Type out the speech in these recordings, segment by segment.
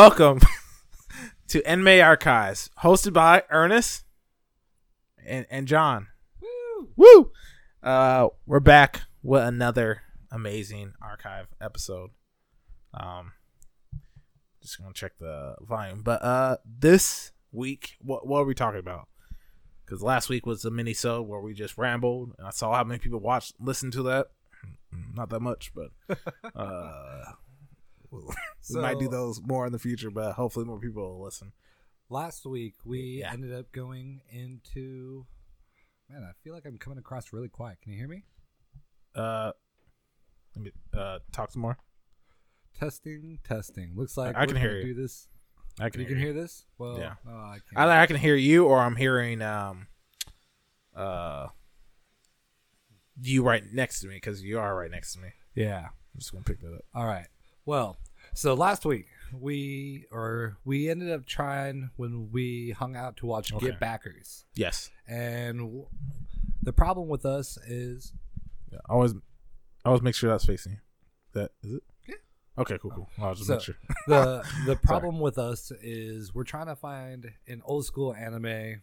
Welcome to Anime Archives, hosted by Ernest and, and John. Woo! Woo! Uh, we're back with another amazing archive episode. Um, just gonna check the volume, but uh, this week, what what are we talking about? Because last week was a mini show where we just rambled, and I saw how many people watched, listened to that. Not that much, but uh, we might do those more in the future. But hopefully, more people will listen. Last week we Yeah. ended up going into. Man, I feel like I'm coming across really quiet. Can you hear me? Uh, let me uh talk some more. Testing, testing. Looks like I can hear you. Do this. I can. You can hear this? Well, Yeah. Oh, I. Either I can hear you, or I'm hearing um, uh, you right next to me because you are right next to me. yeah. I'm just gonna pick that up. All right. Well, so last week we or we ended up trying when we hung out to watch Okay. Get Backers, Yes. and w- the problem with us is Yeah. Always, always make sure that's facing you. That is it. Yeah. Okay. Cool. Cool. I'll just So- make sure. the the problem with us is we're trying to find an old school anime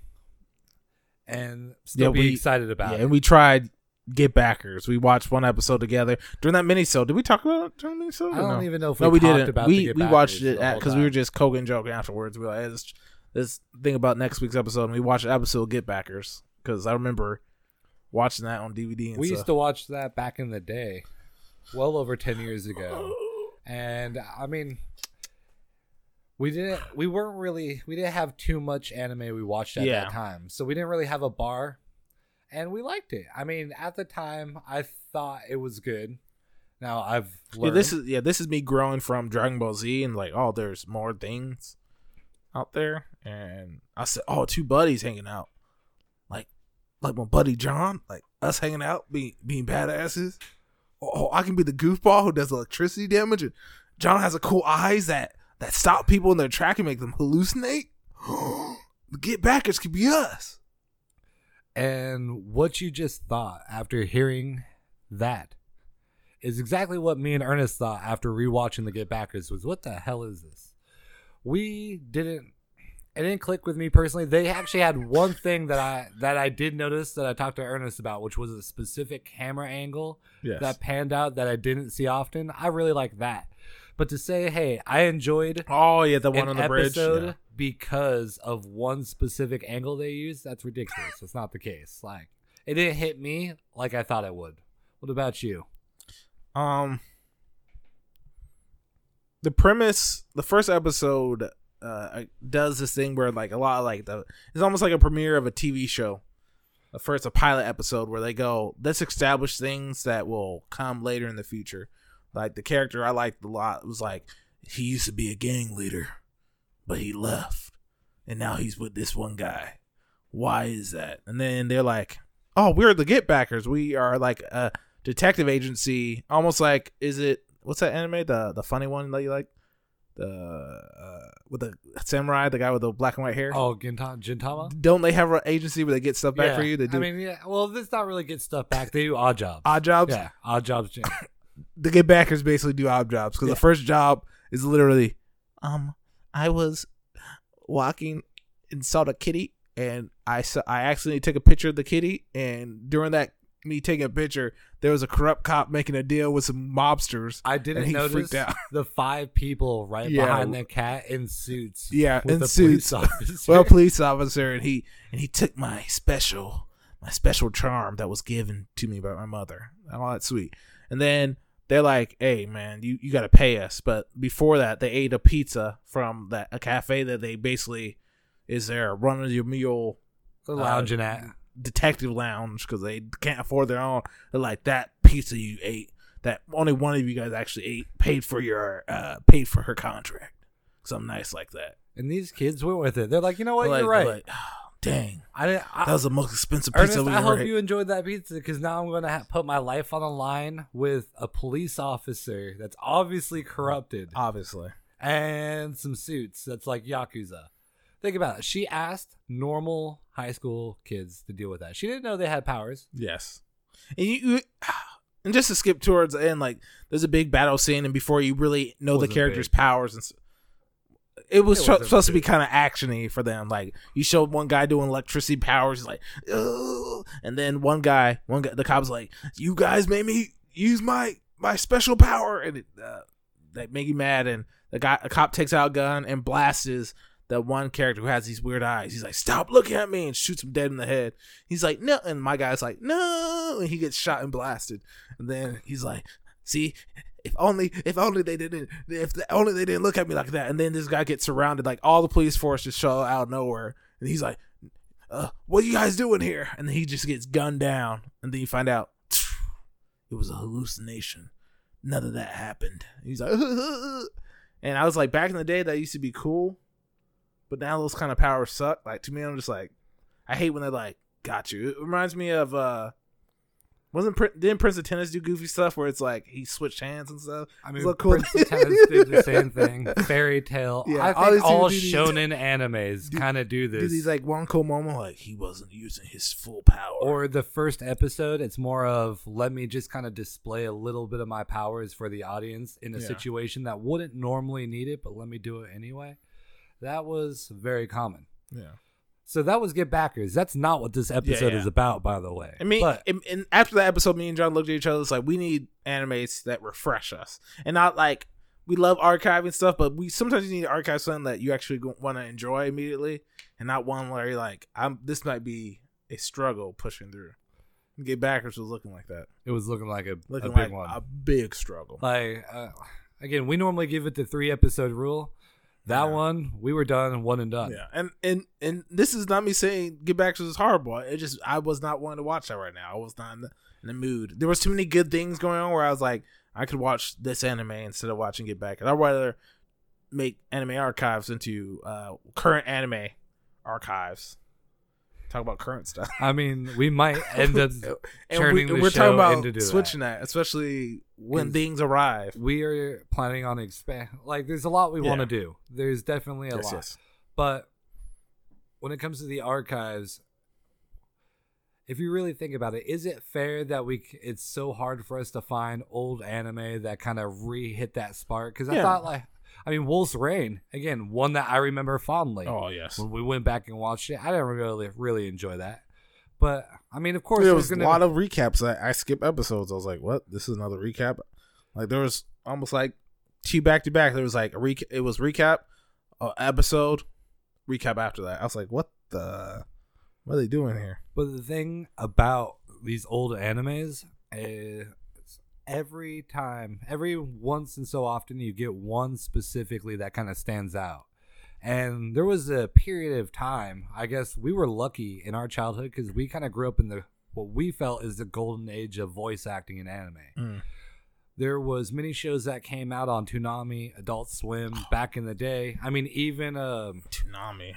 and still Yeah, be we- excited about yeah, it. and we tried Get Backers. We watched one episode together during that mini show. Did we talk about it during the mini show? I don't even know if we no, we talked didn't. we we watched it because we were just coking joking afterwards. We were like, hey, this this thing about next week's episode, and we watched the episode Get Backers because I remember watching that on DVD. And we stuff. used to watch that back in the day, well over ten years ago, and I mean. We didn't. We weren't really. We didn't have too much anime we watched at Yeah. that time, so we didn't really have a bar, and we liked it. I mean, at the time, I thought it was good. Now I've Yeah, this is yeah, this is me growing from Dragon Ball Z and like, oh, there's more things out there. And I said, oh, two buddies hanging out, like, like my buddy John, like us hanging out, being being badasses. Oh, oh, I can be the goofball who does electricity damage, and John has a cool eyes that that stop people in their track and make them hallucinate. the get backers could be us. And what you just thought after hearing that is exactly what me and Ernest thought after rewatching the Get Backers was what the hell is this? We didn't it didn't click with me personally. They actually had one thing that I that I did notice that I talked to Ernest about, which was a specific camera angle Yes. that panned out that I didn't see often. I really like that. But to say, hey, I enjoyed oh yeah, the one on the bridge. Yeah. because of one specific angle they used, that's ridiculous. That's not the case. Like it didn't hit me like I thought it would. What about you? Um, the premise, the first episode, uh, does this thing where like a lot of like the it's almost like a premiere of a TV show. First, a pilot episode where they go, let's establish things that will come later in the future. Like the character I liked a lot was like he used to be a gang leader, but he left, and now he's with this one guy. Why is that? And then they're like, oh, we're the Get Backers. We are like a detective agency, almost like is it what's that anime the the funny one that you like the uh, with the samurai, the guy with the black and white hair. Oh, Gintama. Gintama? Don't they have an agency where they get stuff back for you? They do I mean, yeah. Well, this not really get stuff back. They do odd jobs. odd jobs. Yeah, odd jobs. The Get Backers basically do odd jobs because Yeah. the first job is literally, um, I was walking and saw the kitty, and I saw I accidentally took a picture of the kitty, and during that me taking a picture, there was a corrupt cop making a deal with some mobsters. I didn't notice the five people right Yeah. behind the cat in suits. Yeah, with in the suits. police well police officer and he and he took my special my special charm that was given to me by my mother all that sweet and then they're like hey man you, you gotta pay us but before that they ate a pizza from that a cafe that they basically is their run of your meal They're lounging at. detective lounge because they can't afford their own they're like that pizza you ate that only one of you guys actually ate paid for your uh paid for her contract something nice like that And these kids went with it. They're like, you know what? like, You're right. like, oh, dang I didn't. I, that was the most expensive Ernest, pizza we I hope ate. you enjoyed that pizza because now I'm going to ha- put my life on the line with a police officer that's obviously corrupted Obviously, and some suits that's like Yakuza. Think about it. She asked normal high school kids to deal with that. She didn't know they had powers. yes. And you, you and just to skip towards the end, like there's a big battle scene, and before you really know the character's big. powers, and it was It tr- supposed to be kind of actiony for them. Like you showed one guy doing electricity powers, like, Ugh. and then one guy, one guy, the cop's like, "You guys made me use my my special power," and it, uh, that make you mad. And the guy, a cop takes out a gun and blasts the one character who has these weird eyes. He's like, "Stop looking at me!" and shoots him dead in the head. He's like, "No," and my guy's like, "No," and he gets shot and blasted. And then he's like, "See." If only, if only they didn't, if the, only they didn't look at me like that. And then this guy gets surrounded, like all the police force just show out of nowhere, and he's like, uh, "What are you guys doing here?" And he just gets gunned down, and then you find out it was a hallucination. None of that happened. He's like, and I was like, back in the day, that used to be cool, but now those kind of powers suck. Like to me, I'm just like, I hate when they're like, "Got you." It reminds me of uh, wasn't didn't Prince of Tennis do goofy stuff where it's like he switched hands and stuff? I mean, cool. Prince of Tennis did the same thing. Fairy Tail. Yeah, I all think all, do these- shonen animes kind of do Do this. these like one cool moment like he wasn't using his full power, or the first episode, it's more of let me just kind of display a little bit of my powers for the audience in a Yeah. situation that wouldn't normally need it, but let me do it anyway. That was very common. yeah. So that was Get Backers. That's not what this episode yeah. is about, by the way. I mean, but and, and after that episode, me and John looked at each other. It's like we need animes that refresh us, and not like we love archiving stuff, but we sometimes you need to archive something that you actually want to enjoy immediately, and not one where you're like, "I'm." This might be a struggle pushing through. Get backers was looking like that, it was looking like a, looking a big like one. a big struggle. like uh, again, we normally give it the three episode rule. That Yeah. one, we were done, one and done. Yeah, and and and this is not me saying Get Back was horrible. It just I was not wanting to watch that right now. I was not in the, in the mood. There was too many good things going on where I was like, I could watch this anime instead of watching Get Back. And I'd rather make anime archives into uh, current anime archives. Talk about current stuff. I mean, we might end up turning we, show talking about switching that. especially when things arrive. we are planning on expand. Like, there's a lot we want to do. There's definitely a Yes, lot. yes. But when it comes to the archives, if you really think about it, is it fair that we? It's so hard for us to find old anime that kind of re-hit that spark. Because I Yeah. thought, like, I mean, Wolf's Rain again, one that I remember fondly. Oh yes. When we went back and watched it, I didn't really really enjoy that. But I mean, of course, there was a gonna lot of recaps. I, I skip episodes. I was like, "What? This is another recap?" Like there was almost like two back to back. There was like a recap. It was recap, uh, episode, recap after that. I was like, "What the? What are they doing here?" But the thing about these old animes is every time, every once and so often, you get one specifically that kind of stands out. And there was a period of time, I guess we were lucky in our childhood because we kind of grew up in the what we felt is the golden age of voice acting in anime. Mm. There was many shows that came out on Toonami, Adult Swim back in the day. I mean, even um, Toonami.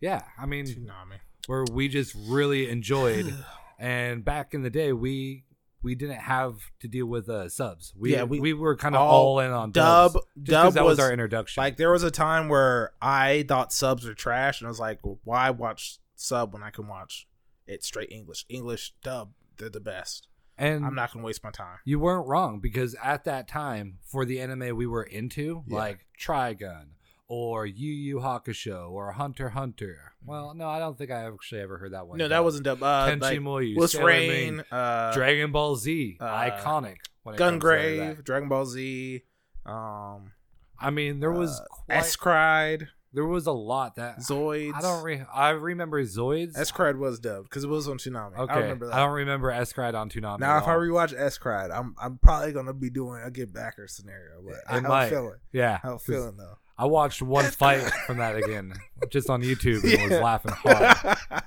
yeah, I mean, Toonami. where we just really enjoyed. and back in the day, we we didn't have to deal with uh, subs. We, Yeah, we- we were kind of all all in on Dub. dubs. Dub that was, was, our introduction. like there was a time where I thought subs were trash, and I was like, well, "Why watch sub when I can watch it straight English? English dub, they're the best. and I'm not gonna waste my time." you weren't wrong because at that time, for the anime we were into, Yeah. like Trigun or Yu Yu Hakusho or Hunter Hunter. Well, no, I don't think I actually ever heard that one. No, that wasn't dub. Uh, Tenchi like, Muyo, Willis Sailor Rain, Moon, uh, Dragon Ball Z, uh, iconic. When it Gungrave. Dragon Ball Z, um, I mean, there was uh, quite, S Cried, there was a lot that Zoids. I don't. Re- I remember Zoids. S Cried was dubbed because it was on Toonami. okay, I remember that. I don't remember S Cried on Toonami. now, at if I rewatch S Cried, I'm I'm probably gonna be doing a get backer scenario. But I It how might. feeling. yeah, How 'cause feeling though. I watched one fight from that again, just on YouTube, and was laughing hard.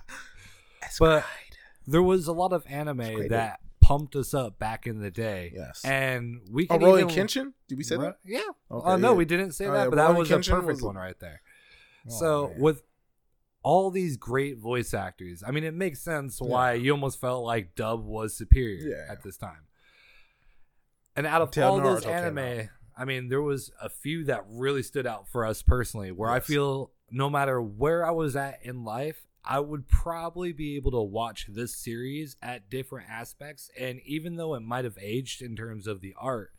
But-. There was a lot of anime that pumped us up back in the day. Yes. and we Oh, can Roy even, Kenshin? Did we say that? Yeah. Okay, oh no, yeah. we didn't say Oh, that, yeah, but that Rowan was Kenshin a perfect was- one right there. Oh, so man. with all these great voice actors, I mean, it makes sense why you almost felt like dub was superior Yeah. at this time. And out of Until all those Naruto came anime, I mean, there was a few that really stood out for us personally, where I feel no matter where I was at in life, I would probably be able to watch this series at different aspects. And even though it might have aged in terms of the art,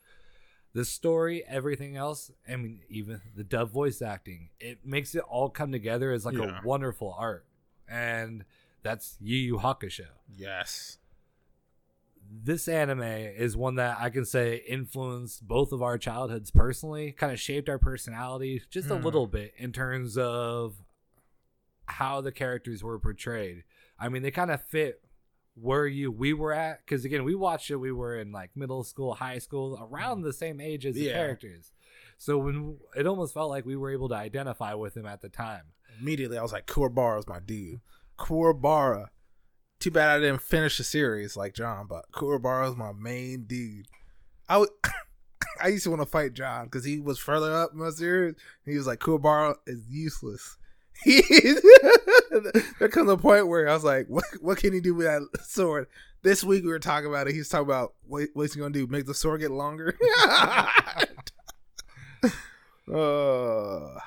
The story, everything else, I mean, even the dub voice acting, it makes it all come together as like Yeah. a wonderful art. And that's Yu Yu Hakusho. Yes. This anime is one that I can say influenced both of our childhoods personally, kind of shaped our personality just a Mm. little bit in terms of how the characters were portrayed. I mean, they kind of fit where you we were at because again, we watched it. We were in like middle school, high school, around the same age as the characters. So when it almost felt like we were able to identify with him at the time. Immediately, I was like, Kuwabara's my dude. Kuwabara. Too bad I didn't finish the series like John, but Kuwabara's my main dude. I would. I used to want to fight John because he was further up in my series. He was like, Kuwabara is useless. There comes a point where I was like, what, what can he do with that sword? This week we were talking about it. He's talking about what, what's he going to do? Make the sword get longer? uh,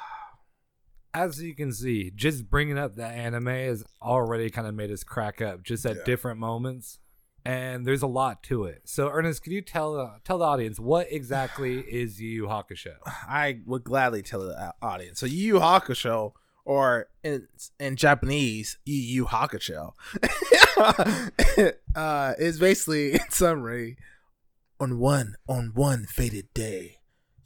as you can see, just bringing up that anime has already kind of made us crack up just at Yeah. different moments, and there's a lot to it. So, Ernest, can you tell uh, tell the audience what exactly is Yu Yu Hakusho? I would gladly tell the uh, audience. So Yu Yu Hakusho, or in in Japanese, Yu Yu Hakusho, uh, is basically in summary. On one on one fated day,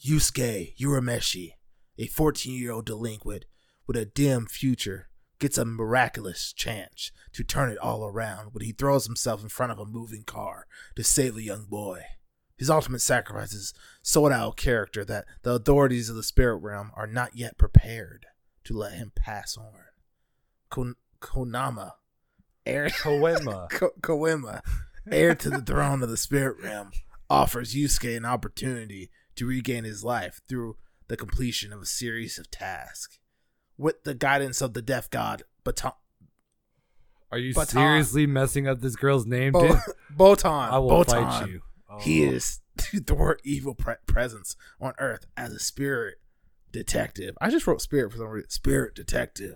Yusuke Urameshi, a 14 year old delinquent with a dim future, gets a miraculous chance to turn it all around when he throws himself in front of a moving car to save a young boy. His ultimate sacrifice is sold out character that the authorities of the spirit realm are not yet prepared to let him pass on. Kon- Konama, heir Koenma. Ko- Koema, heir to the throne of the spirit realm, offers Yusuke an opportunity to regain his life through the completion of a series of tasks. With the guidance of the death god Baton, Are you Baton. seriously messing up this girl's name, Bo- dude? Botan, I will Botan. fight you. He Oh. is the thwart evil pre- presence on Earth as a spirit detective. I just wrote spirit for some reason. Spirit detective.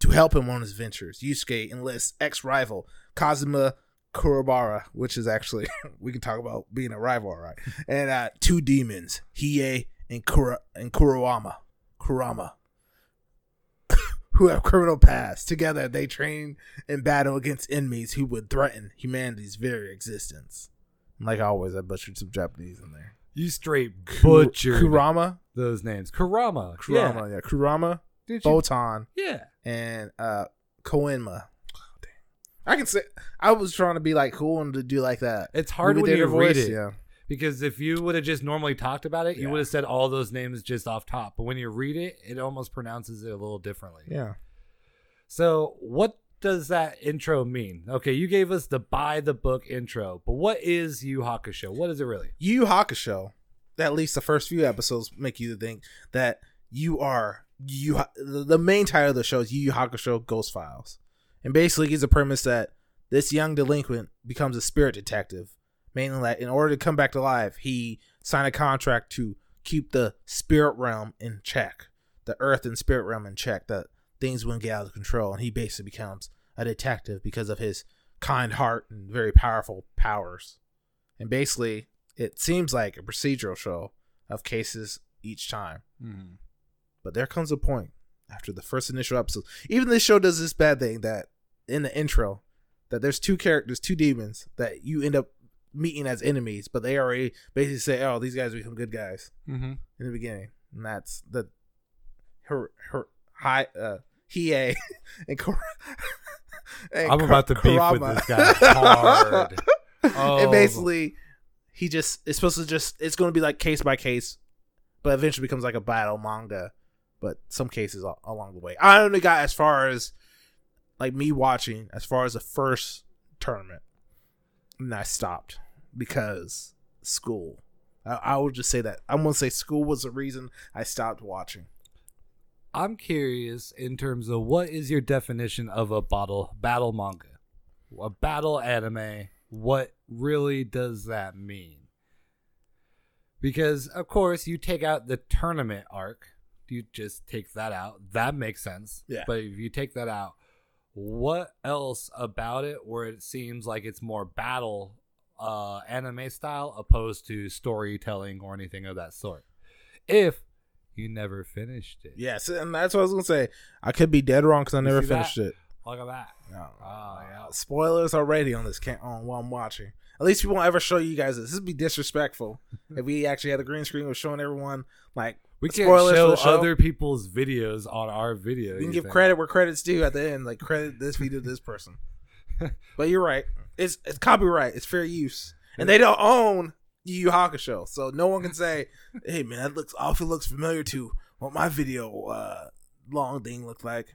To help him on his ventures, Yusuke enlists ex-rival Kazuma Kurobara, which is actually we can talk about being a rival, all right? And uh, two demons, Hiei and Kura and Kurama, Kurama, who have criminal pasts. Together, they train and battle against enemies who would threaten humanity's very existence. Like always, I butchered some Japanese in there. You straight butchered Kurama, those names. Kurama. Kurama, Yeah. yeah, Kurama, Did you? Botan, yeah. and uh Koenma. I can say I was trying to be like cool and to do like that. It's hard when you read voice, it. Yeah, Because if you would have just normally talked about it, you Yeah. would have said all those names just off top. But when you read it, it almost pronounces it a little differently. yeah. So, what does that intro mean? Okay, you gave us the buy the book intro, but what is Yu Hakusho? What is it really? Yu Hakusho. At least the first few episodes make you think that you are you. The the main title of the show is Yu Yu Hakusho Ghost Files, and basically gives a premise that this young delinquent becomes a spirit detective, mainly that in order to come back to life, he signed a contract to keep the spirit realm in check, the earth and spirit realm in check, that things wouldn't get out of control, and he basically becomes a detective because of his kind heart and very powerful powers. And basically, it seems like a procedural show of cases each time. Mm-hmm. But there comes a point after the first initial episode. Even this show does this bad thing that in the intro, that there's two characters, two demons that you end up meeting as enemies, but they already basically say, "Oh, these guys become good guys." Mm-hmm. in the beginning, and that's the her her high uh Hiei and, Kor- and I'm about to beef with this guy hard. Oh. And basically, he just it's supposed to just it's going to be like case by case, but eventually becomes like a battle manga. But some cases along the way, I only got as far as like me watching as far as the first tournament, and I stopped because school. I, I will just say that I'm gonna say school was the reason I stopped watching. I'm curious in terms of what is your definition of a battle battle manga, a battle anime. What really does that mean? Because of course you take out the tournament arc, you just take that out. That makes sense. Yeah. But if you take that out, what else about it where it seems like it's more battle uh, anime style opposed to storytelling or anything of that sort. If you never finished it, Yes, and that's what I was gonna say. I could be dead wrong because I You never see that? finished it. look at that. No. Oh yeah. Spoilers already on this can on while I'm watching. At least we won't ever show you guys this. This would be disrespectful if we actually had the green screen was showing everyone like We can't spoilers show, show. other people's videos on our video. we can you give think? credit where credit's due at the end. Like credit this video to this person. but you're right. It's it's copyright. It's fair use, and they don't own Yu Yu Hakusho, so no one can say, "Hey man, that looks awfully looks familiar to what my video uh, long thing looked like."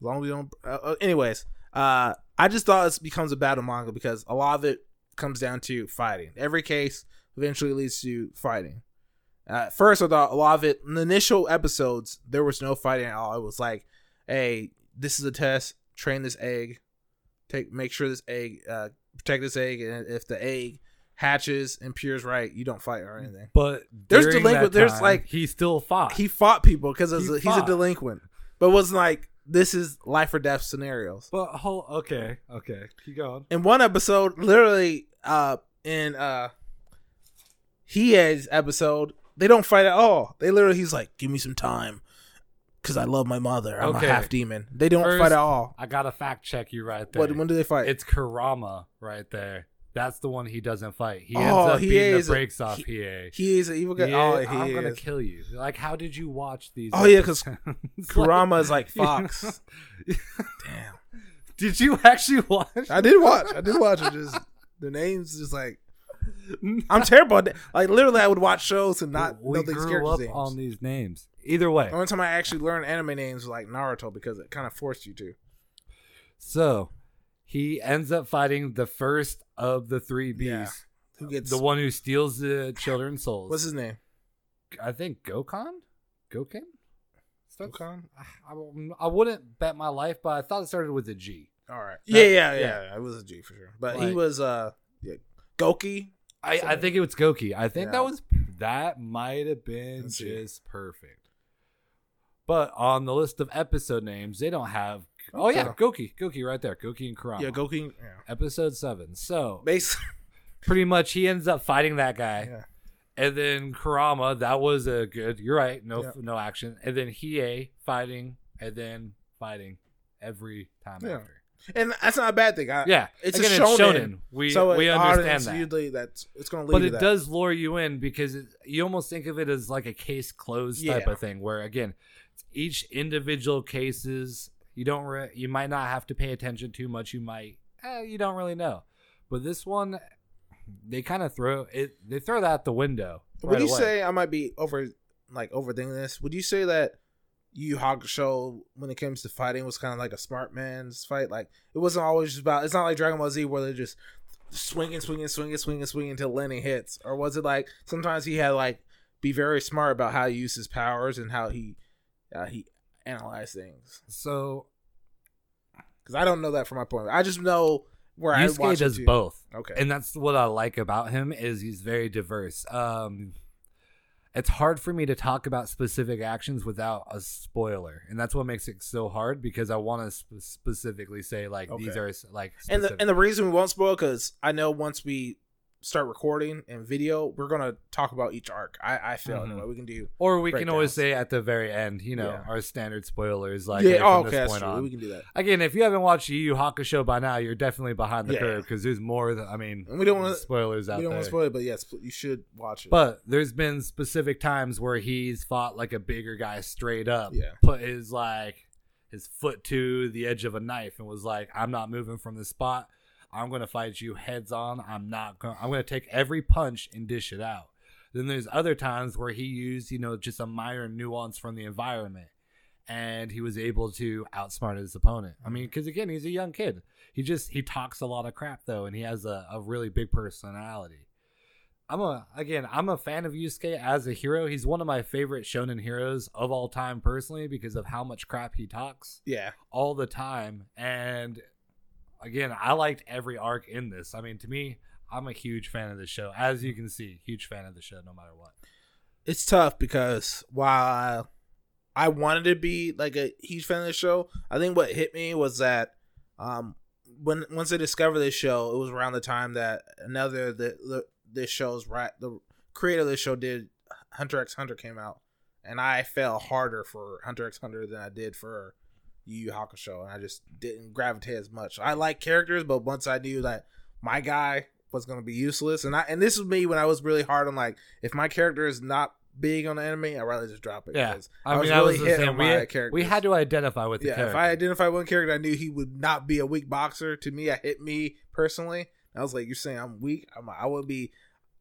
As long as we don't. Uh, uh, anyways, uh, I just thought this becomes a battle manga because a lot of it comes down to fighting. Every case eventually leads to fighting. Uh, at first, I thought a lot of it in the initial episodes there was no fighting at all. It was like, "Hey, this is a test. Train this egg. Take make sure this egg uh, protect this egg, and if the egg hatches and peers right, you don't fight or anything." But There's delinquent- there's, like- he still fought. He fought people because He he's a delinquent, but it wasn't like this is life or death scenarios. but whole okay, okay, keep going. in one episode, literally, uh, in uh, Hiei's episode, they don't fight at all. They literally, he's like, "Give me some time, because I love my mother. I'm Okay. a half demon." They don't First- fight at all. I gotta fact check you right there. What? When do they fight? It's Kurama right there. That's the one he doesn't fight. He Oh, ends up he beating the is a- off he- Hiei. he is an evil guy. Oh, he I'm gonna kill you. Like, how did you watch these? Oh, yeah, 'cause episodes? Kurama is like Fox. Damn. did you actually watch? I did watch. I did watch it. Just the names, just like I'm terrible. At that. Like literally, I would watch shows and not we know these grew characters' up names. on these names. Either way, The only time I actually learned anime names was like Naruto because it kind of forced you to. so he ends up fighting the first of the three bees. Yeah. Who gets The one who steals the children's souls. What's his name? I think Gokon? Starts- Gokon? I, I wouldn't bet my life, but I thought it started with a G. All right. That- Yeah, yeah, yeah, yeah. It was a G for sure. But he was uh yeah, Goki. I, I think it was Goki. I think Yeah. that was that might have been just perfect. But on the list of episode names, they don't have. Oh yeah, Goki, Goki right there, Goki and Kurama. Yeah, Goki. Yeah. Episode seven. So Basically, pretty much, he ends up fighting that guy, yeah. and then Kurama. That was a good. You're right. No, Yeah. no action, and then Hiei fighting, and then fighting every time Yeah. after. And that's not a bad thing. I, Yeah, It's again, a it's shonen, shonen. We so we understand that. Usually, that's it's going to lead but it does lure you in because it, you almost think of it as like a case closed type of thing where again each individual cases you don't re- you might not have to pay attention too much you might eh, you don't really know but this one they kind of throw it they throw that out the window Would right you away. say I might be over like overthinking this? Would you say that Yu Hakusho, when it comes to fighting, was kind of like a smart man's fight? Like it wasn't always just about. It's not like Dragon Ball Z where they're just swinging, swinging, swinging, swinging, swinging until Lenny hits, or was it like sometimes he had like be very smart about how he used his powers and how he uh, he analyzed things? so Because I don't know that from my point. I just know where I Yusuke watch does both Okay, and that's what I like about him is he's very diverse. Um, it's hard for me to talk about specific actions without a spoiler, and that's what makes it so hard because I want to sp- specifically say like these are like and the and the reason we won't spoil because I know once we start recording and video, we're gonna talk about each arc. I I feel Mhm. anyway. We can do or we can always say at the very end, you know, Yeah. our standard spoilers like yeah. hey, Oh, okay, this point on. We can do that. Again, if you haven't watched Yu Yu Hakusho by now, you're definitely behind the Yeah. curve because there's more. Than, I mean, And we don't wanna- spoilers out We don't want to spoil it, but yes, you should watch it. But there's been specific times where he's fought like a bigger guy straight up, Yeah. put his like his foot to the edge of a knife and was like, "I'm not moving from this spot. I'm gonna fight you heads on. I'm not going. I'm gonna take every punch and dish it out." Then there's other times where he used, you know, just a minor nuance from the environment, and he was able to outsmart his opponent. I mean, because again, he's a young kid. He just he talks a lot of crap though, and he has a, a really big personality. I'm a again, I'm a fan of Yusuke as a hero. He's one of my favorite shonen heroes of all time personally because of how much crap he talks yeah, all the time. And again, I liked every arc in this. I mean, to me, I'm a huge fan of the show. As you can see, huge fan of the show no matter what. it's tough because while I wanted to be like a huge fan of the show, I think what hit me was that um when once I discovered this show, it was around the time that another the, the this show's right the creator of this show did Hunter x Hunter came out, and I fell harder for Hunter x Hunter than I did for Yu Yu Hakusho, and I just didn't gravitate as much. I like characters, but once I knew that my guy was going to be useless, and I and this was me when I was really hard on like if my character is not big on the anime, I'd rather just drop it. Yeah. I, I mean, was I really was the hit same. on We, my had- we characters. had to identify with the yeah, character. if I identified one character, I knew he would not be a weak boxer. To me, I hit me personally. I was like, "You're saying I'm weak? I'm, I would be,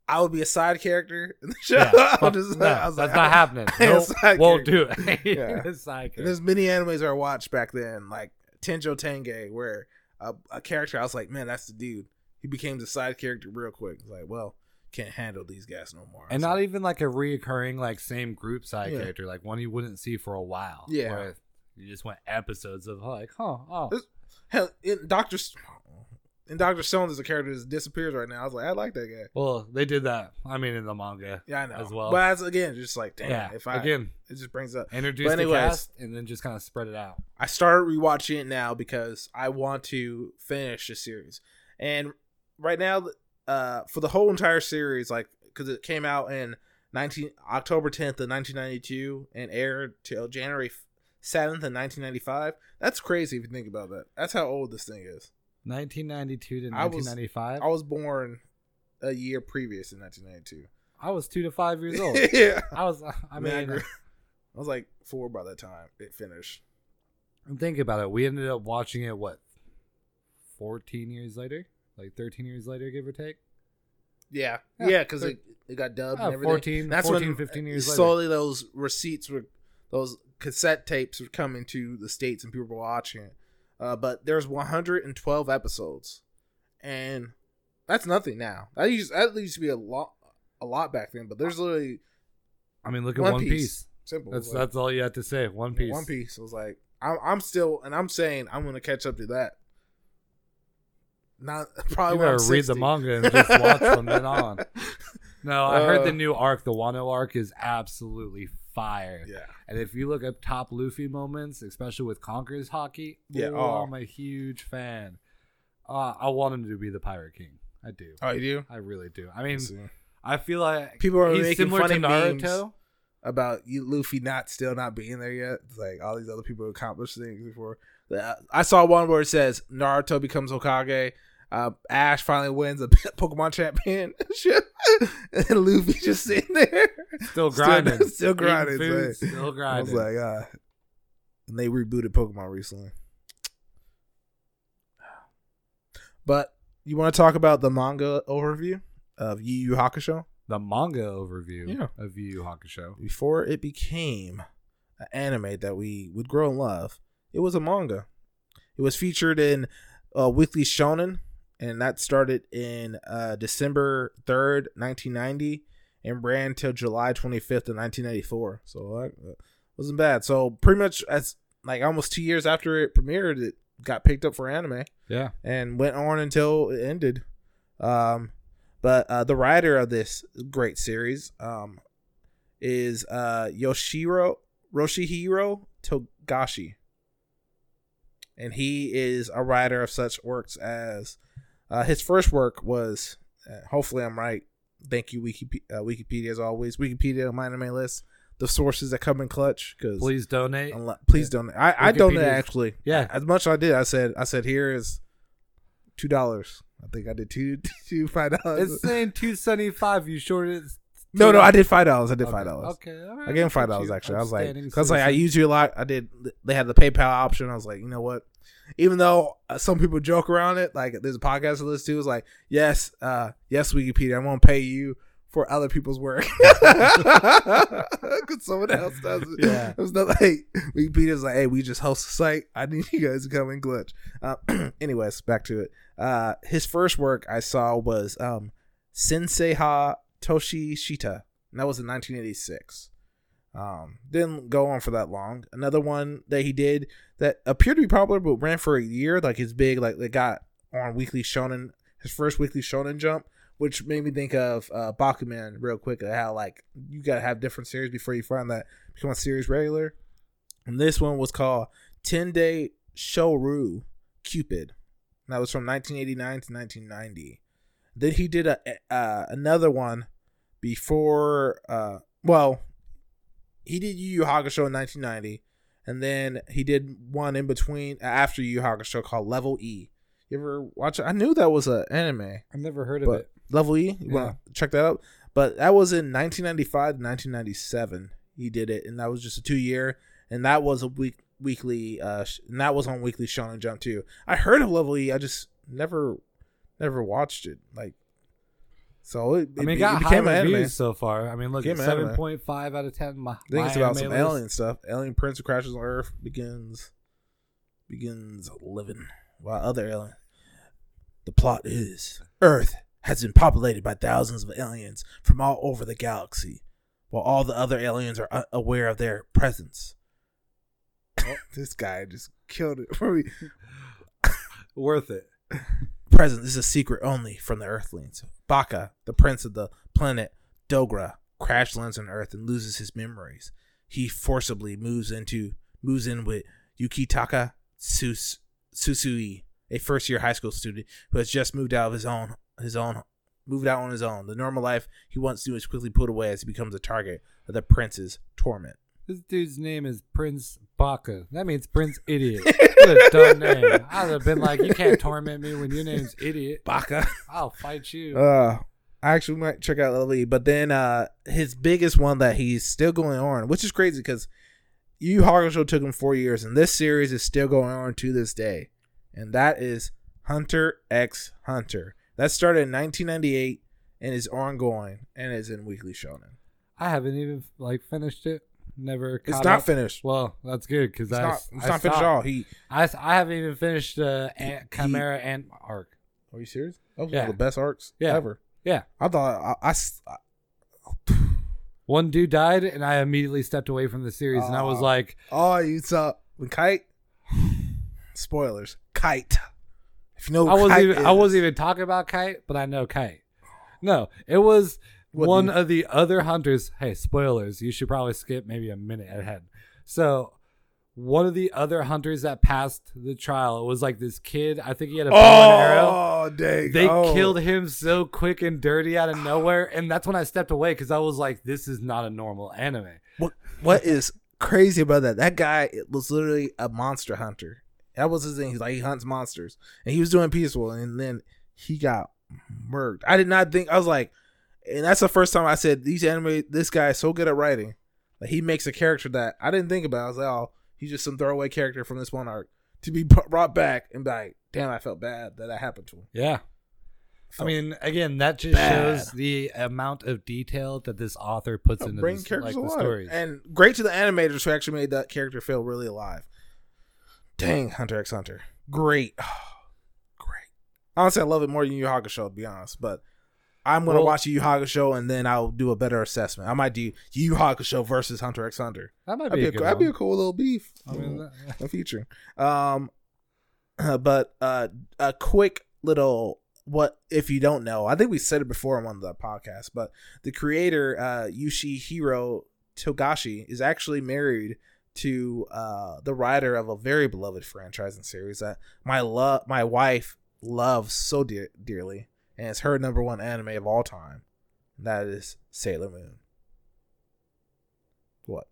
I would be a side character in the show." yeah, just- no, I was that's not happening. Nope, won't character. do it. Yeah. Side character. there's many animes I watched back then, like Tenjo Tenge, where a, a character I was like, "Man, that's the dude." He became the side character real quick. It's like, well, can't handle these guys no more. and So- not even like a reoccurring like same group side Yeah. character, like one you wouldn't see for a while. Yeah. where you just went episodes of like, huh, oh, hell in Doctor in Doctor Stone, is a character that disappears right now. I was like, I like that guy. well, they did that. I mean, in the manga, Yeah, I know. As well. but as, again, just like, damn, yeah. if I Again, it just brings up. introduce But the anyways. cast and then just kind of spread it out. I started rewatching it now because I want to finish the series. And right now, uh, for the whole entire series, like because it came out in nineteen October tenth of nineteen ninety two and aired till January seventh in nineteen ninety five. That's crazy if you think about that. That's how old this thing is. 1992 to I was- 1995. I was born a year previous in nineteen ninety two. I was two to five years old. yeah, I was. I Man, I mean, I was like four by the time it finished. And think about it. We ended up watching it what, fourteen years later, like thirteen years later, give or take. Yeah, Yeah, yeah, because thir- it, it got dubbed and everything. 14, That's 14, when 15 years later. slowly those receipts were, those cassette tapes were coming to the states and people were watching it. Uh, but there's 112 episodes, and that's nothing now. That used that used to be a lot, a lot back then. But there's literally I mean, look at One One, Piece. Piece. simple. That's like, that's all you have to say. One Piece. One Piece. I was like, I'm, I'm still, and I'm saying I'm gonna catch up to that. Not probably You better read the manga and just watch from then on. No, I heard the Uh, new arc, the Wano arc, is absolutely fire. Yeah, And if you look at top Luffy moments, especially with Conqueror's Haki, Yeah, ooh, oh. I'm a huge fan. Uh, I want him to be the Pirate King. I do. oh, you do. I really do. I mean, Let's. I feel like People are making funny memes. Naruto. about you Luffy not still not being there yet. It's like all these other people accomplished things before. I saw one where it says Naruto becomes Hokage. Uh, Ash finally wins a Pokemon championship, and Luffy just sitting there, Still Still- grinding. still grinding, Eating food, still I grinding. was like, uh, and they rebooted Pokemon recently. But you want to talk about the manga overview of Yu Yu Hakusho? the manga overview Yeah. of Yu Yu Hakusho. before it became an anime that we would grow and love, it was a manga. It was featured in uh, Weekly Shonen, and that started in uh, December 3rd, 1990, and ran till July 25th of 1994. So that uh, wasn't bad. So pretty much as like almost two years after it premiered, it got picked up for anime Yeah. and went on until it ended. Um, but uh, the writer of this great series um, is uh, Yoshiro Roshihiro Togashi, and he is a writer of such works as uh, his first work was. Uh, hopefully, I'm right. Thank you, Wikipedia, uh, Wikipedia as always. Wikipedia on MyAnimeList. The sources that come in clutch because Please donate. please don't. I I donate actually. Yeah. As much as I did, I said I said here is two dollars. I think I did two two five dollars. It's saying two seventy five. You shorted. it. No, no, I did five dollars. I did five dollars. Okay, all right. I gave him five dollars actually. I was like, upstanding cause like I use you a lot. I did. They had the PayPal option. I was like, you know what? Even though uh, some people joke around it, like there's a podcast to listen to. It's like, yes, uh, yes, Wikipedia, I'm gonna pay you for other people's work because someone else does it. Yeah. it was not like Wikipedia's like, hey, we just host a site. I need you guys to come in glitch. Uh, anyways, back to it. Uh, his first work I saw was um, Sensei Ha Toshi Shita, and that was in 1986. Um, didn't go on for that long. Another one that he did that appeared to be popular but ran for a year, like his big, like they got on Weekly Shonen, his first Weekly Shonen jump, which made me think of uh, Bakuman real quick. How like you gotta have different series before you find that become a series regular. And this one was called Ten de Showaru Cupid. And That was from 1989 to 1990. Then he did a uh, another one before. Uh, well, he did Yu Yu Hakusho in 1990, and then he did one in between after Yu Yu Hakusho called Level E. You ever watch it? I knew that was an anime. I've never heard of But- it. Level E. You want to check that out? But that was in 1995 to 1997. He did it, and that was just a two year, and that was a week weekly. Uh, sh- and that was on Weekly Shonen Jump too. I heard of Level E. I just never, never watched it. Like, so it, I mean, it, it got it became an reviews so far. I mean, look at Became an anime. seven point five out of ten. My, I think my it's about some list. alien stuff. Alien Prince who crashes on Earth begins begins living while other alien. The plot is Earth has been populated by thousands of aliens from all over the galaxy, while all the other aliens are aware of their presence. Oh. this guy just killed it for me. Worth it. Present is a secret only from the Earthlings. Baka, the prince of the planet Dogra, crash lands on Earth and loses his memories. He forcibly moves into moves in with Yukitaka Sus, Susui, a first year high school student who has just moved out of his own his own moved out on his own. The normal life he once knew is quickly put away as he becomes a target of the prince's torment. This dude's name is Prince Baka. That means Prince Idiot. what a dumb name. I'd have been like, you can't torment me when your name's Idiot. Baka. I'll fight you. Uh, I actually might check out Lily, but then uh, his biggest one that he's still going on, which is crazy because Yu Yu Hakusho took him four years, and this series is still going on to this day, and that is Hunter X Hunter. That started in 1998 and is ongoing and is in Weekly Shonen. I haven't even like finished it. Never. It's not up. finished. Well, that's good because It's I, not. It's I not finished at all. He. I, I haven't even finished uh, Ant, Chimera Ant arc. Are you serious? That was one of the best arcs Yeah. ever. Yeah. I thought I, One dude died, and I immediately stepped away from the series, and I was like, Oh, you saw when Kite. Spoilers. Kite. If you know, I wasn't Kite even I wasn't even talking about Kite, but I know Kite. No, it was What one of the other hunters. Hey, spoilers! You should probably skip maybe a minute ahead. So, one of the other hunters that passed the trial it was like this kid. I think he had a bow and oh, arrow. Oh, dang! They oh. killed him so quick and dirty out of nowhere, and that's when I stepped away because I was like, "This is not a normal anime." What What is crazy about that? That guy was literally a monster hunter. That was his thing. He's like he hunts monsters, and he was doing peaceful, and then he got murked. I did not think. I was like, and that's the first time I said these anime. This guy is so good at writing that he makes a character that I didn't think about. I was like, oh, he's just some throwaway character from this one arc to be brought back and be like, damn, I felt bad that that happened to him. Yeah. I mean, again, that just bad. shows the amount of detail that this author puts oh, into this, characters like the alive. stories. And great to the animators who actually made that character feel really alive. Dang, Hunter x Hunter. Great. great. Honestly, I love it more than Yu Yu Hakusho, to be honest. But I'm going to Well- watch Yu Yu Hakusho and then I'll do a better assessment. I might do Yu Hakusho versus Hunter x Hunter. that might That'd be, be, a a, that'd be a cool little beef. I mean, that- a feature. Um, but uh, a quick little what if you don't know? I think we said it before on one of the podcasts, but the creator uh, Yoshihiro Togashi is actually married to uh, the writer of a very beloved franchise and series that my love my wife loves so dear- dearly, and it's her number one anime of all time. And that is Sailor Moon. What?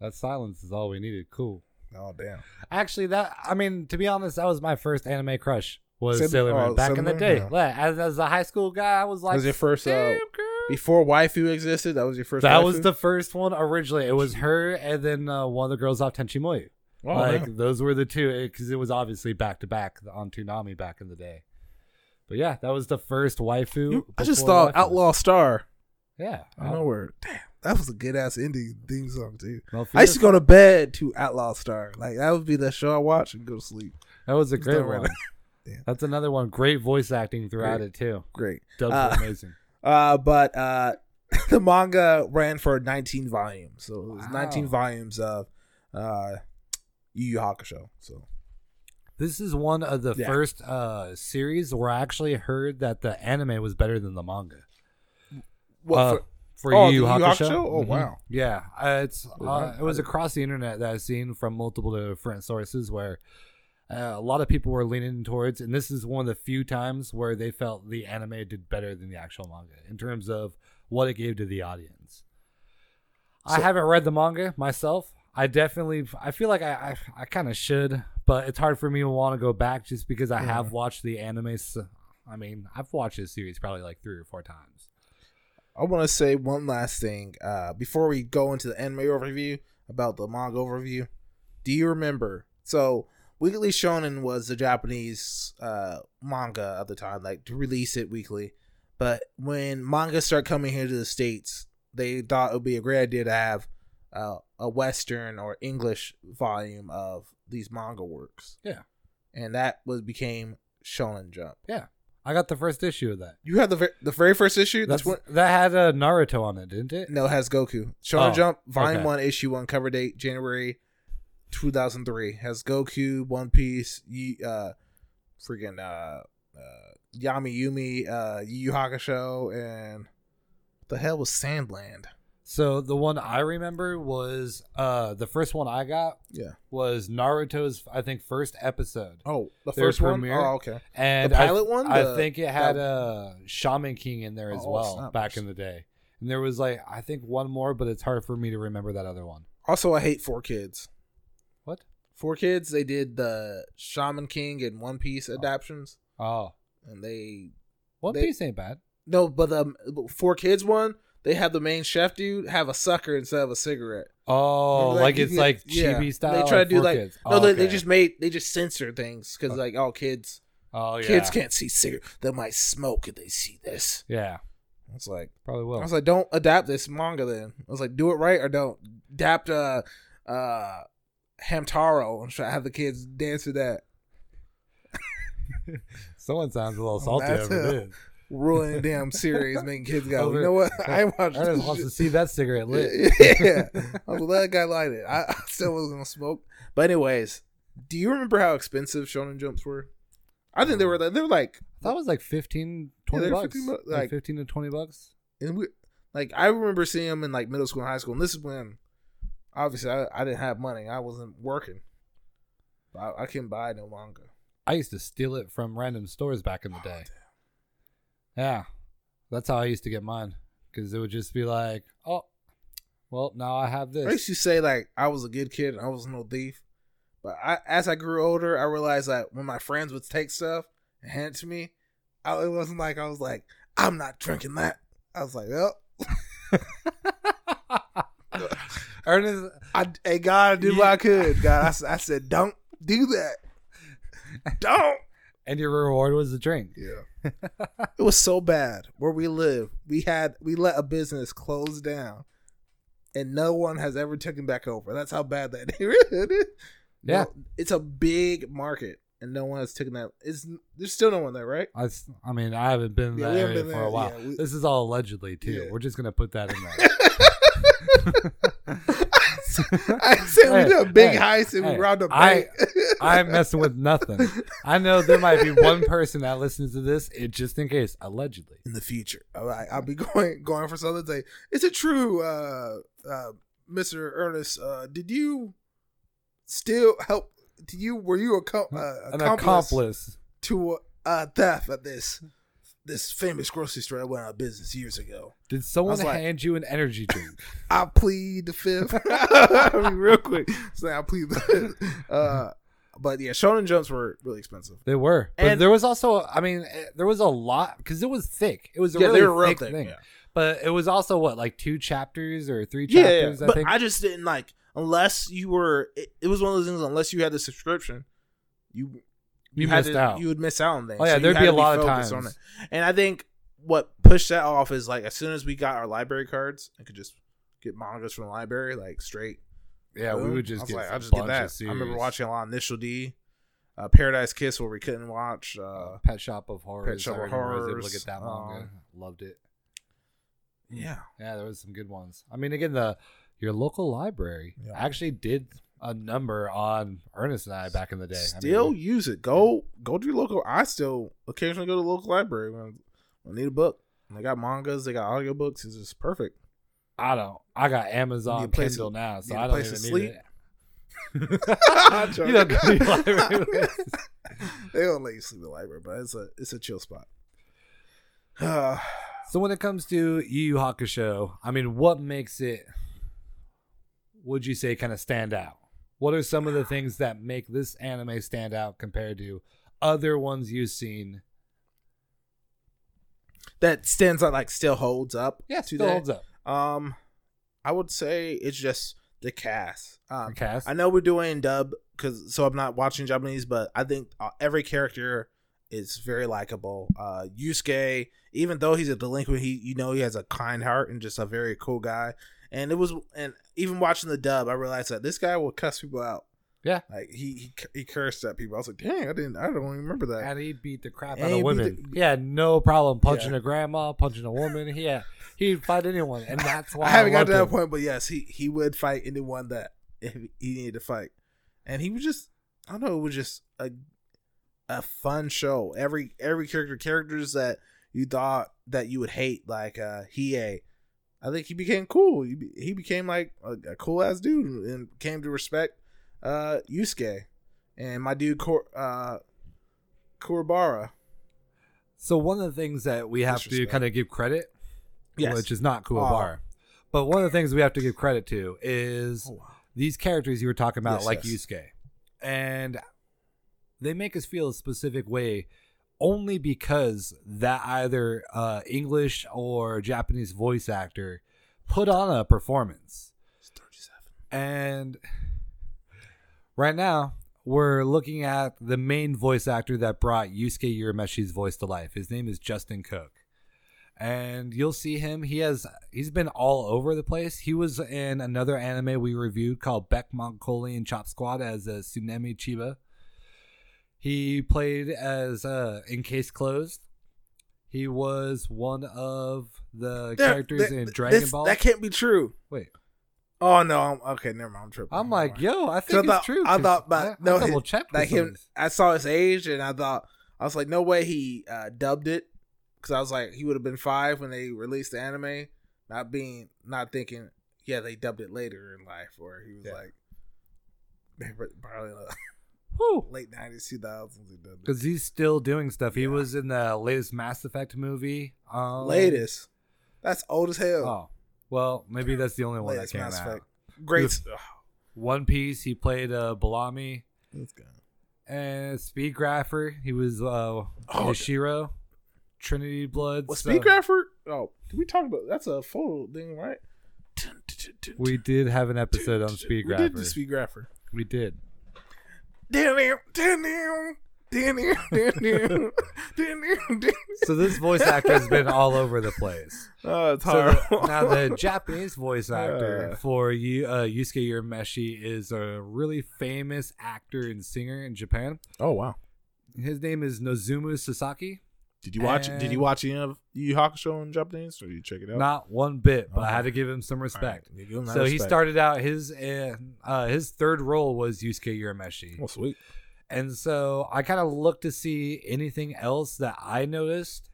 that silence is all we needed. Cool. Oh damn! Actually, that I mean, to be honest, that was my first anime crush. Was Sailor- Sailor Moon oh, back Sailor in the day? Yeah. As, as a high school guy, I was like, was your first, uh, "Damn, girl." Before waifu existed, that was your first. that waifu? was the first one originally. It was her and then uh, one of the girls off Tenchi Muyo. Oh, like those were the two because it was obviously back to back on Toonami back in the day. But yeah, that was the first waifu. You- I just thought waifus. Outlaw Star. Yeah, I don't know where. Damn, that was a good ass indie theme song too. Well, I used to go to bed to Outlaw Star. Like that would be the show I watch and go to sleep. That was a great one. That's another one. Great voice acting throughout Great. it too. Great. Dubs Uh, amazing. Uh, but uh, the manga ran for 19 volumes, so it was Wow. 19 volumes of uh, Yu Yu Hakusho. So This is one of the Yeah. first uh, series where I actually heard that the anime was better than the manga. what? Uh, for- for Oh, Yu Yu the Yu Yu Hakusho. Hakusho? Oh, Mhm. wow. Yeah, uh, it's uh, it was across the internet that I've seen from multiple different sources where uh, a lot of people were leaning towards, and this is one of the few times where they felt the anime did better than the actual manga in terms of what it gave to the audience. I haven't read the manga myself. I definitely, I feel like I, I, I kind of should, but it's hard for me to want to go back just because I have watched the anime. I mean, I've watched this series probably like three or four times. I want to say one last thing uh, before we go into the anime overview about the manga overview. Do you remember? So, Weekly Shonen was the Japanese uh, manga at the time, like to release it weekly. But when manga started coming here to the states, they thought it would be a great idea to have uh, a Western or English volume of these manga works. Yeah. and that was became Shonen Jump. Yeah. I got the first issue of that. You had the ver- the very first issue. That's That's what that had uh, Naruto on it, didn't it? No, it has Goku. Shonen Oh, Jump, Volume okay. One, Issue One, cover date January two thousand three. Has Goku, One Piece, Yi, uh, freaking uh, uh, Yami Yumi, uh, Yu Yu Hakusho, and what the hell was Sandland? So the one I remember was uh the first one I got Yeah. was Naruto's I think first episode. Oh, the Their first one. premiere? Oh, okay. And The I- pilot one? I The- think it had that- uh Shaman King in there as Oh, well back in the day. And there was like I think one more, but it's hard for me to remember that other one. Also, I hate Four Kids. What? Four Kids. They did the Shaman King and One Piece adaptions, Oh. and they One They- Piece ain't bad. No, but the um, four kids one, they have the main chef dude have a sucker instead of a cigarette. Oh, Remember, like it's can- like yeah. chibi style. They try to do like kids. no, Oh, they, they just made they just censor things because Okay. like oh kids oh yeah kids can't see cigarette they might smoke if they see this. yeah It's like probably will. I was like don't adapt this manga then. I was like do it right or don't adapt uh uh Hamtaro and try to have the kids dance to that. Someone sounds a little salty over this. Ruining the damn series, making kids go. Over- You know what? I watched I this wants to see that cigarette lit. yeah. I was glad that guy light it. I, I still wasn't gonna smoke. But anyways, do you remember how expensive Shonen Jumps were? I think they were they were like That was like 15, 20 they're bucks. 15 like, like- 15 to 20 bucks. and we like I remember seeing them in like middle school and high school, and this is when obviously I, I didn't have money. I wasn't working. I, I couldn't buy no manga. I used to steal it from random stores back in the oh, day. Yeah. That's how I used to get mine. Because it would just be like, oh, well, now I have I this. used to say like I was a good kid and I was no thief. But I, as I grew older, I realized that when my friends would take stuff and hand it to me, I, it wasn't like I was like, I'm not drinking that. I was like, well, Ernest, I, hey, God, I did what I could. God, I, I said, don't do that. Don't. And your reward was a drink. Yeah. it was so bad where we live. We had we let a business close down, and no one has ever taken back over. That's how bad that is. Yeah. No, it's a big market, and no one has taken that. Is there's still no one there, right? I, I mean, I haven't been in Yeah, that area been for there, a while. yeah, we- this is all allegedly, too. Yeah. We're just going to put that in there. I said we Hey, did a big hey, heist and hey, we robbed a I-. I'm messing with nothing. I know there might be one person that listens to this, it just in case, allegedly. in the future. All right, I'll be going going for something. Say, is it true, uh, uh, Mister Ernest? Uh, did you still help? Do you were you a co- uh, An accomplice, accomplice. to uh, theft at this this famous grocery store that went out of business years ago? Did someone was like- hand you an energy drink? I plead the fifth. I mean, real quick, say I plead the fifth. Uh, but yeah, Shonen Jumps were really expensive. They were, but And- there was also, I mean, eh, there was a lot because it was thick. It was a Yeah, really they were real thick thick, thing. yeah. But it was also what, like two chapters or three Yeah, chapters? yeah, I but think. I just didn't like unless you were. It, it was one of those things. Unless you had the subscription, you you had missed to- out. You would miss out on things. Oh, yeah, you there'd be a lot of times. And I think what pushed that off is like as soon as we got our library cards, I could just get mangas from the library, like straight. yeah, we would just I was get like, I'll just get that. I remember watching a lot of Initial D, uh, Paradise Kiss, where we couldn't watch. Uh, Pet Shop of Horrors. Pet Shop I of I was able to get that manga. um, Loved it. yeah, Yeah, there was some good ones. I mean, again, the your local library Yeah. actually did a number on Ernest and I back in the day. I mean, still use it. Go go to your local. I still occasionally go to the local library when I need a book. They got mangas, they got audiobooks. It's just perfect. I don't. I got Amazon place Kindle to- now, so I don't even to need it. You don't go to library they don't let you sleep in the library, but it's a it's a chill spot. Uh, So when it comes to Yu Yu Hakusho, I mean, what makes it? Would you say kind of stand out? What are some of the things that make this anime stand out compared to other ones you've seen? that stands out like still holds up. Yeah, still holds up. Um, I would say it's just the cast. Um, Cast. I know we're doing dub because so I'm not watching Japanese, but I think uh, every character is very likable. Uh, Yusuke, even though he's a delinquent, he you know he has a kind heart and just a very cool guy. And it was, and even watching the dub, I realized that this guy will cuss people out. Yeah. like he he, he cursed at people. I was like, dang, I didn't, I don't even remember that. and he beat the crap And out of women. the- he had no problem punching Yeah. a grandma, punching a woman. He had, he'd fight anyone, and that's why I haven't got to that him. point, but yes, he he would fight anyone that he needed to fight, and he was just I don't know, it was just a a fun show. Every every character characters that you thought that you would hate, like uh Hiei, I think he became cool. He, he became like a, a cool ass dude and came to respect uh Yusuke and my dude Kor, uh Kurabara. So one of the things that we have to kind of give credit, Yes. which is not Kuwabara, but one of the things we have to give credit to is Oh, wow. these characters you were talking about, Yes, like yes. Yusuke, and they make us feel a specific way only because that either uh, English or Japanese voice actor put on a performance. It's 37. And right now, we're looking at the main voice actor that brought Yusuke Urameshi's voice to life. His name is Justin Cook. And you'll see him. He has he's been all over the place. He was in another anime we reviewed called Beck Mongolian Chop Squad as a Tsunemi Chiba. He played as uh, in Case Closed. He was one of the There- characters there- in Dragon Ball. That can't be true. Wait, Oh no! I'm, okay, never mind. I'm tripping. I'm like, mind. yo, I I think thought- it's true. I thought, but I- I no, his- double checked like him. I saw his age, and I thought I was like, no way he uh, dubbed it because I was like, he would have been five when they released the anime. Not being, not thinking, yeah, they dubbed it later in life, or he was Yeah. like, probably in late nineties, two thousands. Because he's still doing stuff. He was in the latest Mass Effect movie. Um, latest. That's old as hell. Oh, well, maybe that's the only one latest that came Mass out. Effect. Great. One Piece. He played uh, Bellamy. let's go. and Speed Grapher. He was uh, Oh, Shiro. Trinity Blood. Was so- Speed Grapher? Oh, did we talk about? That's a photo thing, right? We did have an episode on Speed We did do Speed Grapher. We did. So this voice actor has been all over the place. Oh, it's So horrible. the, now the Japanese voice actor Uh. for Yu- uh, Yusuke Urameshi is a really famous actor and singer in Japan. oh wow! His name is Nozomu Sasaki. Did you watch? Did you watch any of Yu Hakusho in Japanese, or did you check it out? Not one bit, but I Oh. had to give him some respect. give him So he started out his uh, uh, his third role was Yusuke Urameshi, Oh sweet. and so I kind of looked to see anything else that I noticed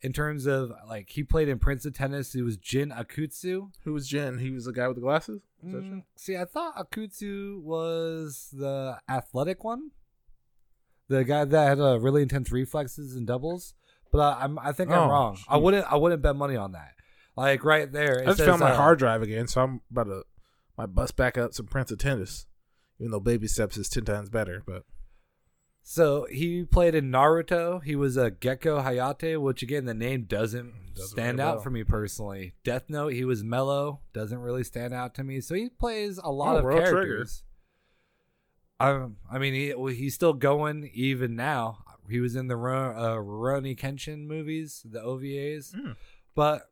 in terms of like he played in Prince of Tennis. It was Jin Akutsu. Who was Jin? He was the guy with the glasses. Mm, see, I thought Akutsu was the athletic one, the guy that had uh, really intense reflexes and doubles. But I'm, I think I'm Oh, wrong. I wouldn't, I wouldn't bet money on that. Like right there, it I just says, found my uh, hard drive again, so I'm about to my bust back up some Prince of Tennis. Even though Baby Steps is ten times better, but So he played in Naruto. He was a Gekko Hayate, which again the name doesn't, Doesn't stand out bell. for me personally. Death Note, he was Mello, doesn't really stand out to me. So he plays a lot Oh, of World Trigger. characters. Um, I mean, he he's still going even now. He was in the uh, Rurouni Kenshin movies, the OVAs. Mm. But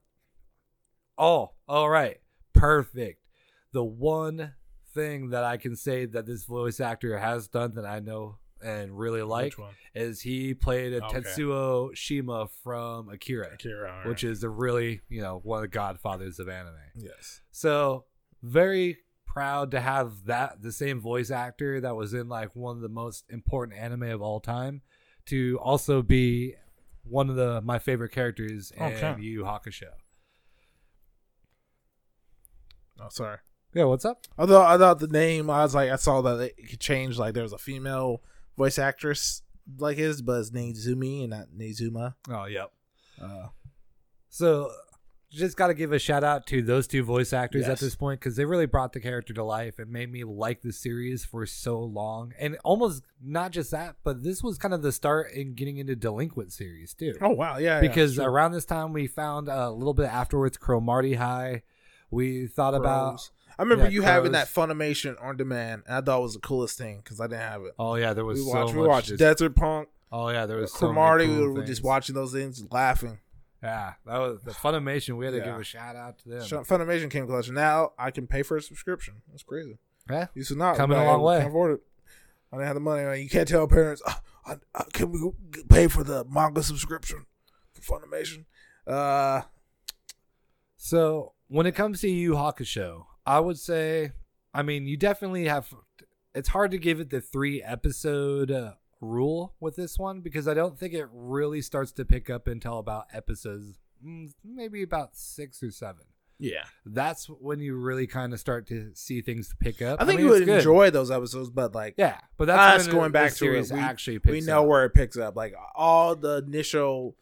oh, all right, perfect. The one thing that I can say that this voice actor has done that I know and really like is he played a Okay. Tetsuo Shima from Akira, Akira, which is a really you know one of the godfathers of anime. yes. So very proud to have that the same voice actor that was in like one of the most important anime of all time to also be one of the my favorite characters in Okay. Yu Hakusho. Oh, sorry. Yeah, what's up? I thought I thought the name. I was like, I saw that it could change. Like, there was a female voice actress like his, but it's Nezumi and not Nezuma. Oh, yep. Uh, So, just got to give a shout out to those two voice actors at this point because they really brought the character to life and made me like the series for so long. And almost not just that, but this was kind of the start in getting into delinquent series too. oh wow, yeah. because yeah, sure. around this time we found a little bit afterwards Cromartie High. We thought about I remember yeah, you having that Funimation on demand, and I thought it was the coolest thing because I didn't have it. oh yeah, there was we so watched, we watched Desert Punk, oh yeah, there was so Cromartie. we cool were just watching those things, laughing. Yeah, that was the Funimation. We had to Yeah. give a shout out to them. Sh- Funimation came close. Now I can pay for a subscription. That's crazy. Yeah, Used to not. Coming a but I long way. Can't afford it. I didn't have the money. Like, You can't tell parents, "Ah, I, I, "Can we pay for the manga subscription for Funimation?" Uh, So when it comes to Yu Yu Hakusho, I would say, I mean, you definitely have. It's hard to give it the three episode uh, rule with this one because I don't think it really starts to pick up until about episodes, mm, maybe about six or seven. yeah. That's when you really kind of start to see things pick up. I think mean, you would enjoy those episodes, but like, Yeah, but that's Us going back to it, we- actually we know up. where it picks up. Like all the initial,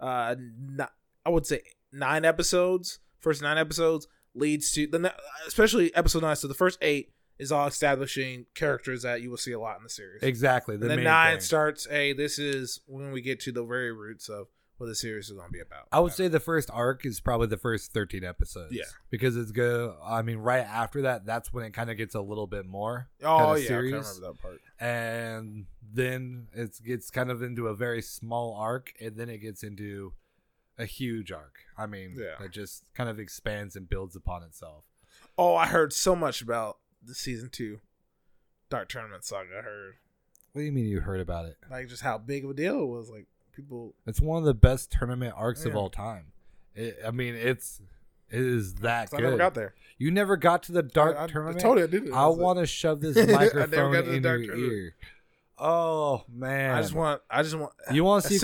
uh, n- I would say nine episodes, first nine episodes leads to the, especially episode nine. So the first eight is all establishing characters that you will see a lot in the series. exactly. The and then nine thing. starts. Hey, this is when we get to the very roots of what the series is going to be about. I would say the first arc is probably the first 13 episodes. Yeah. Because it's good. I mean, right after that, that's when it kind of gets a little bit more. Oh yeah, series. I remember that part. And then it gets kind of into a very small arc, and then it gets into a huge arc. I mean, Yeah. it just kind of expands and builds upon itself. Oh, I heard so much about the season two Dark Tournament saga. I heard What do you mean you heard about it? like just how big of a deal it was. Like people. It's one of the best tournament arcs of all time. It, I mean, it's it is that I good. never got there. You never got to the dark I, I, tournament. I told you I didn't. I want to shove this I never microphone got to the in dark your tournament. ear. Oh man! I just want. I just want. you want to see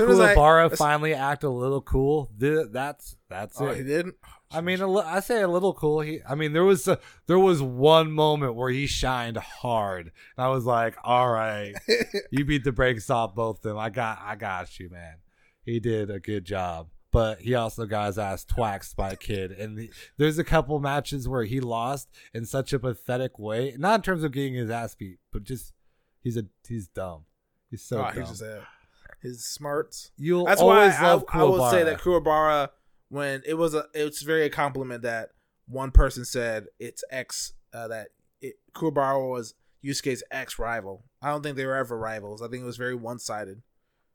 I- finally act a little cool? Th- that's that's Oh, it. he didn't. I mean, a li- I say a little cool. He, I mean, there was a, there was one moment where he shined hard, and I was like, "All right, you beat the brakes off both of them. I got, I got you, man. He did a good job." But he also got his ass twaxed by a kid, and the, there's a couple matches where he lost in such a pathetic way. Not in terms of getting his ass beat, but just he's a he's dumb. He's so oh, dumb. he's just uh, his smarts. You'll That's why I, love I will say that Kuwabara, when it was a, it's very a compliment that one person said it's ex uh, that it, Kuwabara was Yusuke's ex rival. I don't think they were ever rivals. I think it was very one sided.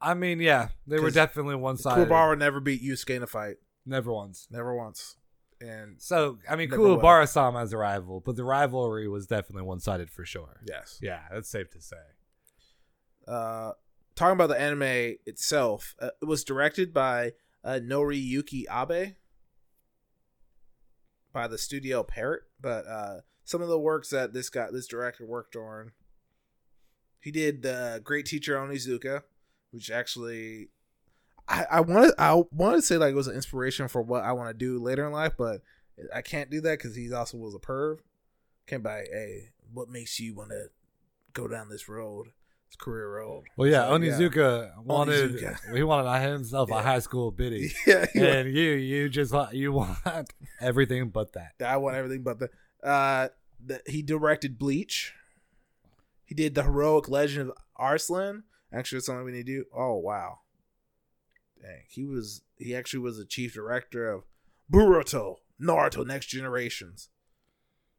I mean, yeah, they were definitely one sided. Kuwabara never beat Yusuke in a fight, Never once. never once. And So I mean, will. Kuwabara as a rival, but the rivalry was definitely one sided for sure. yes, Yeah, that's safe to say. uh, talking about the anime itself, uh, it was directed by uh, Noriyuki Abe by the studio Pierrot, but uh, some of the works that this guy, this director worked on, he did the Great Teacher Onizuka, which actually, I I wanted I wanted to say like it was an inspiration for what I want to do later in life, but I can't do that because he also was a perv. Can't buy hey, what makes you want to go down this road? It's career road. Well, yeah, So, Onizuka wanted Onizuka. he wanted himself a high school biddy, Yeah, and you you just want you want everything but that. I want everything but the. Uh, the, he directed Bleach. He did the heroic legend of Arslan. Actually, it's something we need to do. Oh wow, dang! He was he actually was the chief director of Boruto, Naruto, Next Generations,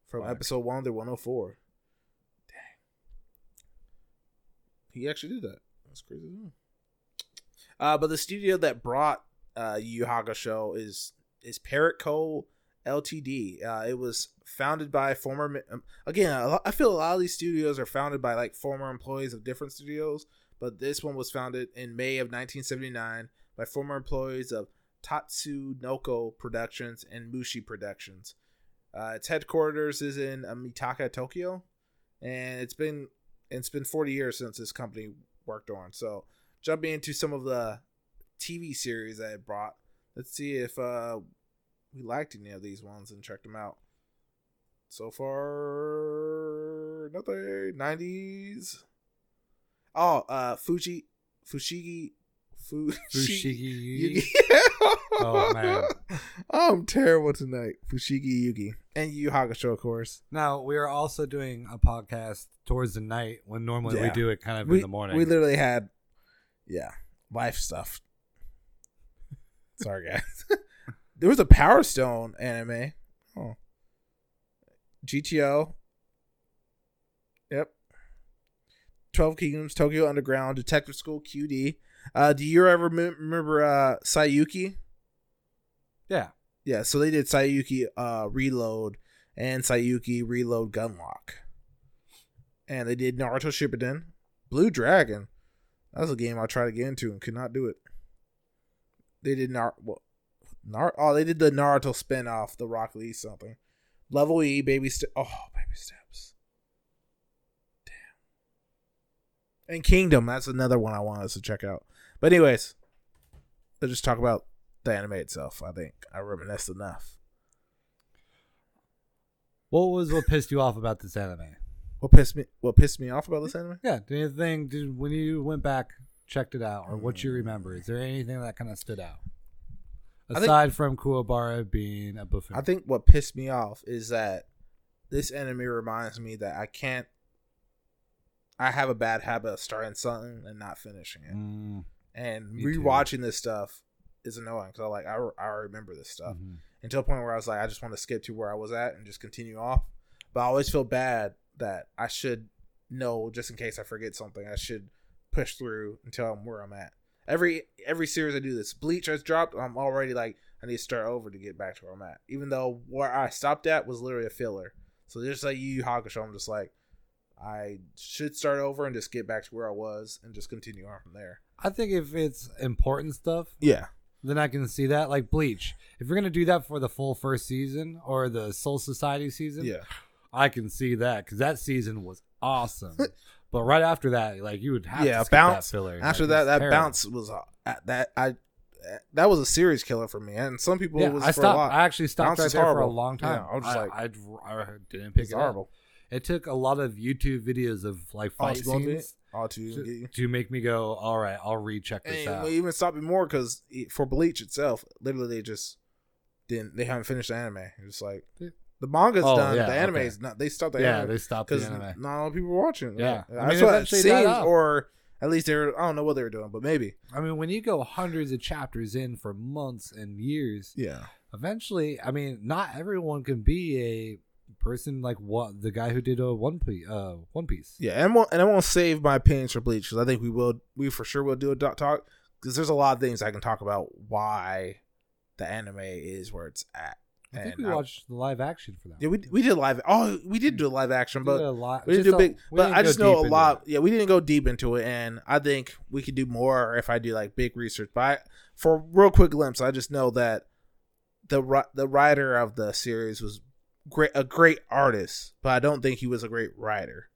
from Fuck. episode one to one hundred four. Dang, he actually did that. That's crazy. Uh, but the studio that brought uh, Yu Yu Hakusho is is Pierrot Co. Ltd. Uh, it was founded by former. Um, again, I feel a lot of these studios are founded by like former employees of different studios, but this one was founded in May of 1979 by former employees of Tatsunoko Productions and Mushi Productions. Uh, its headquarters is in Mitaka, Tokyo, and it's been it's been 40 years since this company worked on. So, jumping into some of the TV series it brought, let's see if uh, we liked any of these ones and checked them out. So far, nothing. Nineties. Oh, uh, Fuji, Fushigi, Fu, Fushigi Yugi. Oh, man. I'm terrible tonight. Fushigi Yugi and Yu Hakusho, of course. Now we are also doing a podcast towards the night when normally we do it kind of we, in the morning. We literally had, yeah, life stuff. Sorry, guys. there was a Power Stone anime. Oh, GTO. Yep. Twelve Kingdoms, Tokyo Underground, Detective School, QD. Uh, do you ever mem- remember uh, Saiyuki? yeah. Yeah, so they did Saiyuki uh, Reload and Saiyuki Reload Gunlock. And they did Naruto Shippuden, Blue Dragon. That was a game I tried to get into and could not do it. They did Nar- well, Nar- oh, they did the Naruto spin-off, the Rock Lee something. Level E, baby step. Oh, baby steps. Damn. And Kingdom, that's another one I want us to check out. But anyways, let's just talk about the anime itself. I think I reminisced enough. What was what pissed you off about this anime? What pissed me? What pissed me off about this anime? Yeah. Did anything? Did when you went back, checked it out, or what you mm. remember? Is there anything that kind of stood out I think- aside from Kuwabara being a buffoon? I think what pissed me off is that this anime reminds me that I can't. I have a bad habit of starting something and not finishing it, Mm, and me too. rewatching this stuff is annoying because I like I, I remember this stuff mhm. until a point where I was like I just want to skip to where I was at and just continue off. But I always feel bad that I should know just in case I forget something. I should push through until I'm where I'm at. Every every series I do this. Bleach has dropped. I'm already like I need to start over to get back to where I'm at. Even though where I stopped at was literally a filler. So just like Yu Yu Hakusho, I'm just like I should start over and just get back to where I was and just continue on from there. I think if it's important stuff, Yeah. then I can see that. Like Bleach, if you're gonna do that for the full first season or the Soul Society season, Yeah. I can see that because that season was awesome. but right after that, like you would have Yeah, Bounts. that filler. After Like, that, that terrible. Bounts was uh, that I that was a serious killer for me, and some people Yeah, it was I for a stopped. I actually stopped Bounce right there for a long time. Yeah, I was just like- I, I didn't pick it up. It took a lot of YouTube videos of like Oh, fight to scenes Oh, to to, to make me go, all right, I'll recheck this And out. we even stopped it more because for Bleach itself, literally they just didn't. They haven't finished the anime. It's like the manga's Oh, done. yeah, the anime okay. is not. They stopped the yeah, anime they stopped the because anime. not a lot of people were watching. Yeah. I mean, that's what it seems. Or at least they're. I don't know what they were doing, but maybe. I mean, when you go hundreds of chapters in for months and years, Yeah. eventually, I mean, not everyone can be a person like what the guy who did a One Piece. Uh, One Piece. Yeah, and, won't, and I won't save my opinions for Bleach because I think we will. We for sure will do a doc talk because there's a lot of things I can talk about why the anime is where it's at. I think And we I- watched the live action for that. Yeah, we we did live. Oh, we did do a live action, We but did a lot. we didn't do a- big. we But I just know a lot. it. Yeah, we didn't go deep into it, and I think we could do more if I do like big research. But I, for real quick glimpse, I just know that the the writer of the series was great, a great artist, but I don't think he was a great writer.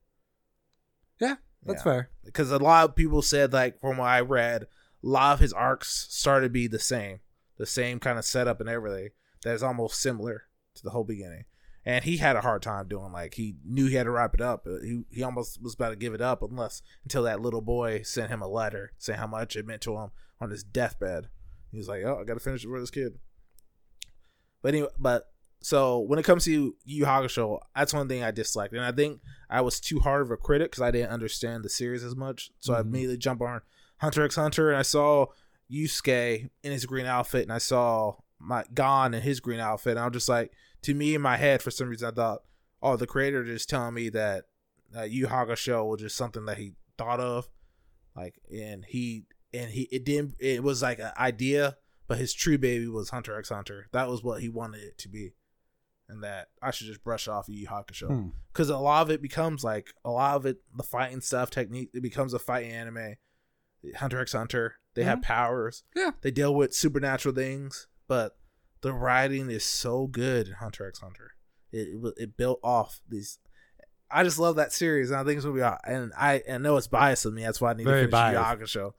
Yeah, that's Yeah. fair. because a lot of people said like from what I read, a lot of his arcs started to be the same, the same kind of setup and everything. That's almost similar to the whole beginning. And he had a hard time doing like he knew he had to wrap it up. He he almost was about to give it up unless until that little boy sent him a letter saying how much it meant to him on his deathbed. He was like, "Oh, I got to finish it for this kid." But anyway, but so when it comes to Yu Yu Hakusho, that's one thing I disliked, and I think I was too hard of a critic because I didn't understand the series as much. So I Mhm. immediately jumped on Hunter x Hunter, and I saw Yusuke in his green outfit, and I saw my Gon in his green outfit, and I was just like, to me in my head, for some reason, I thought, oh, the creator just telling me that uh, Yu Yu Hakusho was just something that he thought of, like, and he and he it didn't it was like an idea, but his true baby was Hunter x Hunter. That was what he wanted it to be, and that I should just brush off Yu Yu Hakusho Hmm. because a lot of it becomes like a lot of it the fighting stuff technique it becomes a fighting anime hunter x hunter they have powers Yeah. they deal with supernatural things but the writing is so good in hunter x hunter it, it, it built off these i just love that series and i think it's gonna be and i, I know it's biased of me that's why i need Very to finish Yu Yu biased. Hakusho.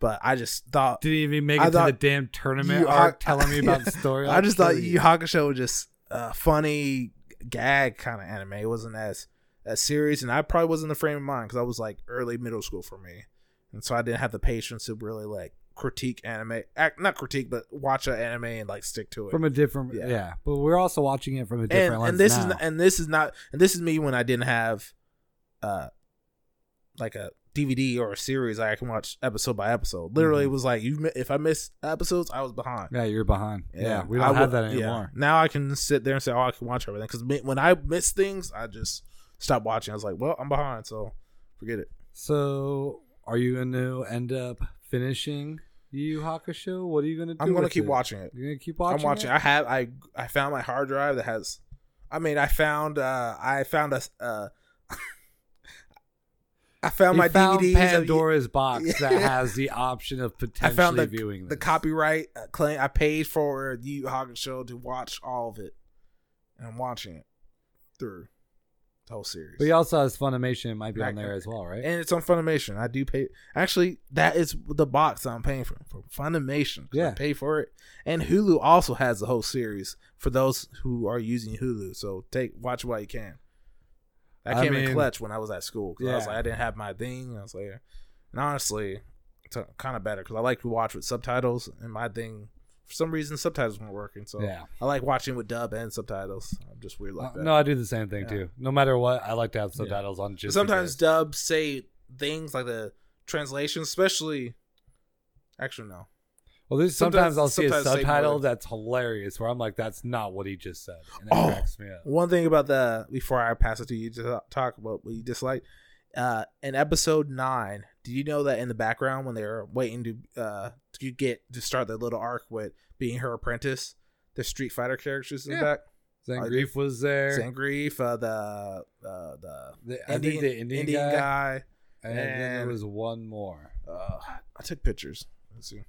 but i just thought Didn't even make I it to the damn tournament you- arc telling me about yeah. the story. I just thought Yu Yu Hakusho was just uh, funny, gag kind of anime. It wasn't as as serious, and I probably wasn't in the frame of mind because I was like early middle school for me, and so I didn't have the patience to really like critique anime, act not critique, but watch an anime and like stick to it. from a different yeah. Yeah. but we're also watching it from a different and, lens and this now. is not, and this is not and this is me when I didn't have uh like a DVD or a series I can watch episode by episode. Literally, Mhm. it was like you if I missed episodes, I was behind. yeah, you're behind. Yeah, we don't have would- that yeah. anymore. Now I can sit there and say, "Oh, I can watch everything." Because when I miss things, I just stop watching. I was like, "Well, I'm behind, so forget it." So, are you going to end up finishing Yu Hakusho? What are you going to do? I'm gonna keep it? watching it. You're gonna keep watching. It? I'm watching. it? I have. I I found my hard drive that has. I mean, I found. uh I found a. Uh, I found He my found DVDs. Pandora's box that has the option of I potentially found the, viewing the copyright uh, claim. I paid for the Yu Yu Hakusho to watch all of it, and I'm watching it through the whole series. But he also has Funimation. It might be on there as well, right? and it's on Funimation. I do pay. Actually, that is the box I'm paying for for Funimation. Yeah. I pay for it, and Hulu also has the whole series for those who are using Hulu. So take watch while you can. That I came in clutch when I was at school. 'cause I was like, I didn't have my thing. I was like, and honestly, it's kind of better because I like to watch with subtitles, and my thing for some reason subtitles weren't working. So yeah. I like watching with dub and subtitles. I'm just weird like Uh, that. no, I do the same thing Yeah. too. No matter what, I like to have subtitles on. Just sometimes dubs say things like the translation, especially. Actually, no. Well, there's sometimes, sometimes- I'll see a sometimes say subtitle that's hilarious, where I'm like, "That's not what he just said," and it Oh. cracks me up. One thing about the before I pass it to you to talk about what you dislike. Uh, in episode nine, did you know that in the background when they were waiting to uh to get to start the little arc with being her apprentice, the Street Fighter characters in Yeah. the back, Zangief was there. Zangief, uh, the uh, the The, Indian, the Indian, Indian guy, guy. and, then there was one more. Uh, I took pictures. Let's see.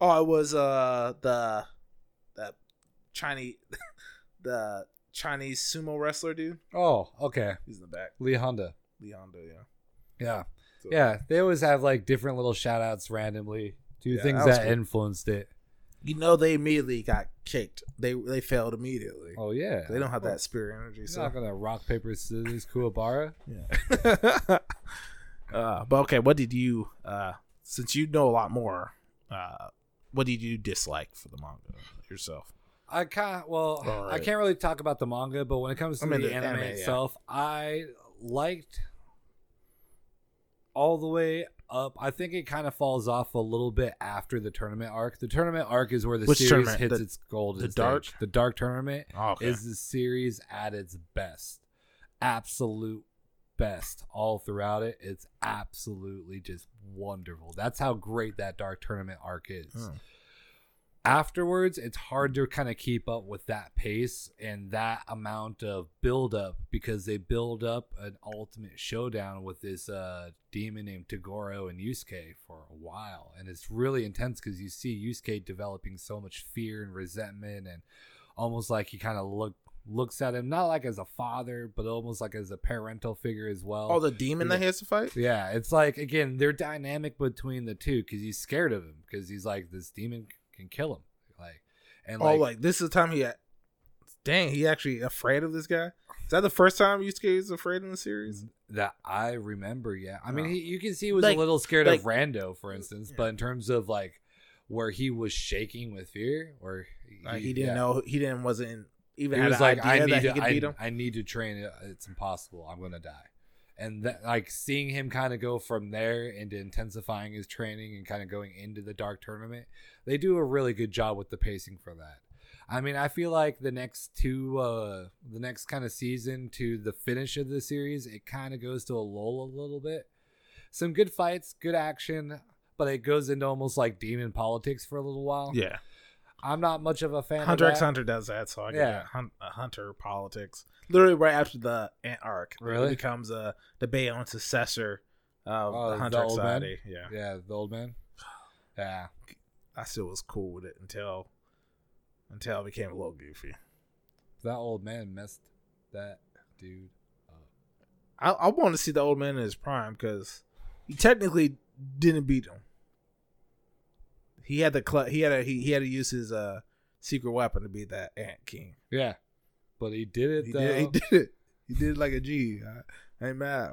Oh, it was uh the that Chinese the Chinese sumo wrestler dude. Oh, okay, He's in the back. Lee Honda. Leonda, yeah. Yeah, So- yeah. They always have like different little shout outs randomly to Yeah, things that that cool. influenced it. You know they immediately got kicked. They they failed immediately. Oh yeah, They don't have Well, that spirit energy. You're So not gonna rock paper scissors Kuwabara. yeah. uh, but okay, what did you uh since you know a lot more, uh what did you dislike for the manga yourself? I can't. Well, All I can't really talk about the manga, but when it comes to I mean, the, the anime, anime, yeah. itself, I liked all the way up. I think it kind of falls off a little bit after the tournament arc. The tournament arc is where the Which series tournament? hits The- its golden the stage. dark? The dark tournament Oh, okay. is the series at its best, absolute best all throughout it. It's absolutely just wonderful. That's how great that dark tournament arc is Hmm. afterwards it's hard to kind of keep up with that pace and that amount of build up because they build up an ultimate showdown with this uh demon named Toguro and Yusuke for a while and it's really intense because you see Yusuke developing so much fear and resentment and almost like he kind of look looks at him not like as a father but almost like as a parental figure as well Oh, the demon that he has to fight? yeah, it's like again, they're dynamic between the two because he's scared of him because he's like this demon can kill him, like and oh, like, like this is the time he. Had, dang, he actually afraid of this guy. Is that the first time Yusuke is afraid in the series? that I remember. Yeah, I mean, Oh. he, you can see he was Like- a little scared like- of Rando, for instance, Yeah. but in terms of like where he was shaking with fear, or Like he didn't yeah. know he didn't wasn't even He was like, I that need to, I. I need to train. It's impossible. I'm gonna die. And that, like seeing him kind of go from there into intensifying his training and kind of going into the dark tournament, they do a really good job with the pacing for that. I mean, I feel like the next two, uh, the next kind of season to the finish of the series, it kind of goes to a lull a little bit. Some good fights, good action, but it goes into almost like demon politics for a little while. Yeah, I'm not much of a fan. Hunter of x. Hunter does that, so I get Yeah. Hun- uh, Hunter politics. Literally right after the Ant arc, Really? it becomes a debate on successor of Oh, the the Hunter old man? Yeah, Yeah, the old man. Yeah. I still was cool with it until until it became a little goofy. That old man messed that dude up. I, I want to see the old man in his prime because he technically didn't beat him. He had the cl- he had a, he, he had to use his uh secret weapon to beat that Ant King. Yeah. but he did it He though. did, he did it. He did it like a G. I, I ain't mad.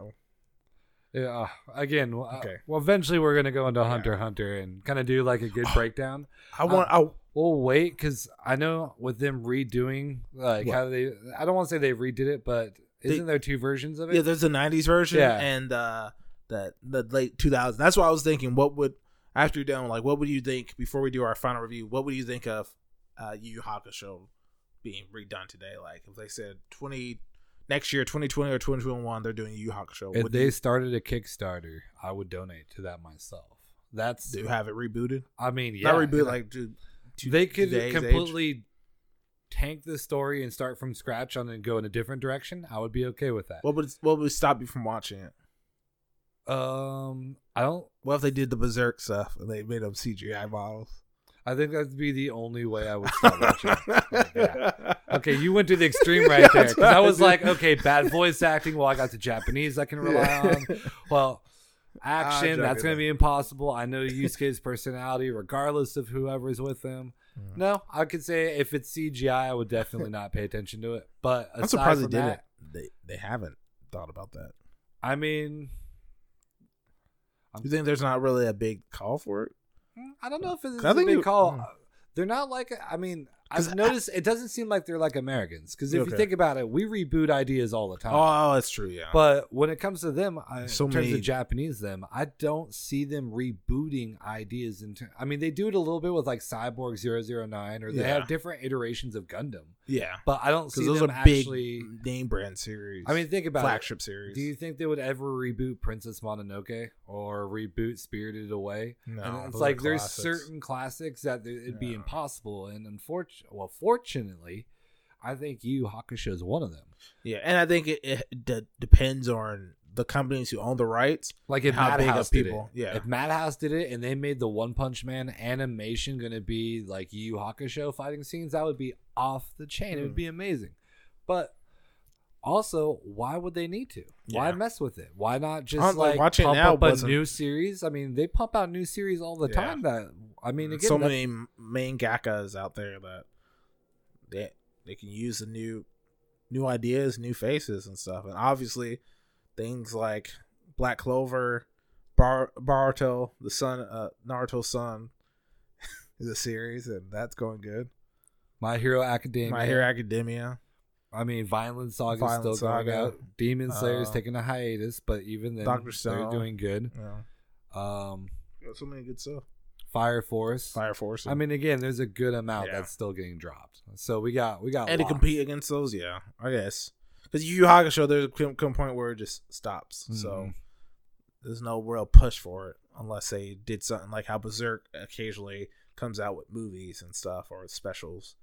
Yeah. uh, Again, uh, Okay. well, eventually we're gonna go into Hunter x Hunter and kind of do like a good breakdown. I want. I, We'll wait because I know with them redoing like What? how they. I don't want to say they redid it, but isn't there two versions of it? yeah, there's a '90s version Yeah. and uh, the the late 2000s. That's what I was thinking. What would after you're done, like, what would you think before we do our final review? What would you think of uh, Yu Yu Hakusho being redone today? Like, if they said 20 next year, 2020 or 2021, they're doing Yu Yu Hakusho. if they you, started a Kickstarter, I would donate to that myself. That's. do you have it rebooted? I mean, yeah, Not reboot, and like to, to they could today's age? completely tank the story and start from scratch on and go in a different direction. I would be okay with that. What would what would stop you from watching it? Um, I don't. What if they did the Berserk stuff and they made them CGI models? I think that'd be the only way I would start watching. Yeah. Okay, you went to the extreme right there. I was like, okay, bad voice acting. Well, I got the Japanese I can rely on. Well, action, that's going to be impossible. I know Yusuke's personality, regardless of whoever's with him. Mm. No, I could say if it's CGI, I would definitely not pay attention to it. But I'm surprised they didn't. They they haven't thought about that. I mean, You think there's not really a big call for it? I don't know if it's I a think big you- call. mm. They're not like I mean, I've I- noticed it doesn't seem like they're like Americans. Because if Okay. you think about it, we reboot ideas all the time. Oh, that's true. Yeah, But when it comes to them, I, So in terms many- of Japanese, them, I don't see them rebooting ideas. In ter- I mean, they do it a little bit with like Cyborg 009, or they Yeah. have different iterations of Gundam. yeah, But I don't see those them are big name brand series. I mean, think about flagship it. series. Do you think they would ever reboot Princess Mononoke or reboot Spirited Away? no, and it's like there's certain classics that it'd be impossible, and unfortunately, well, fortunately, I think Yu Hakusho is one of them. Yeah, and I think it, it d- depends on the companies who own the rights. Like if How big Madhouse of did it, yeah. If Madhouse did it and they made the One Punch Man animation going to be like Yu Hakusho fighting scenes, that would be off the chain. It would Mm. be amazing. But also, why would they need to? Why mess with it? Why not just Hon- like, like pump now up a new series? I mean, they pump out new series all the Yeah. time. That I mean, again, so that- many mangakas out there that they they can use the new new ideas, new faces, and stuff. And obviously, things like Black Clover, Bar- Boruto, the son, uh, Naruto's son, is a series, and that's going good. My Hero Academia. My Hero Academia. I mean, Violent Saga Violent still going out. Demon Slayer's Uh, taking a hiatus, but even then, they're Stone. doing good. Yeah, Um, so many good stuff. Fire Force. Fire Force. I mean, again, there's a good amount Yeah. that's still getting dropped. So we got we got and to compete against those, yeah, I guess. Because Yu Yu Hakusho, there's a come point where it just stops. So Mhm. there's no real push for it unless they did something like how Berserk occasionally comes out with movies and stuff or specials.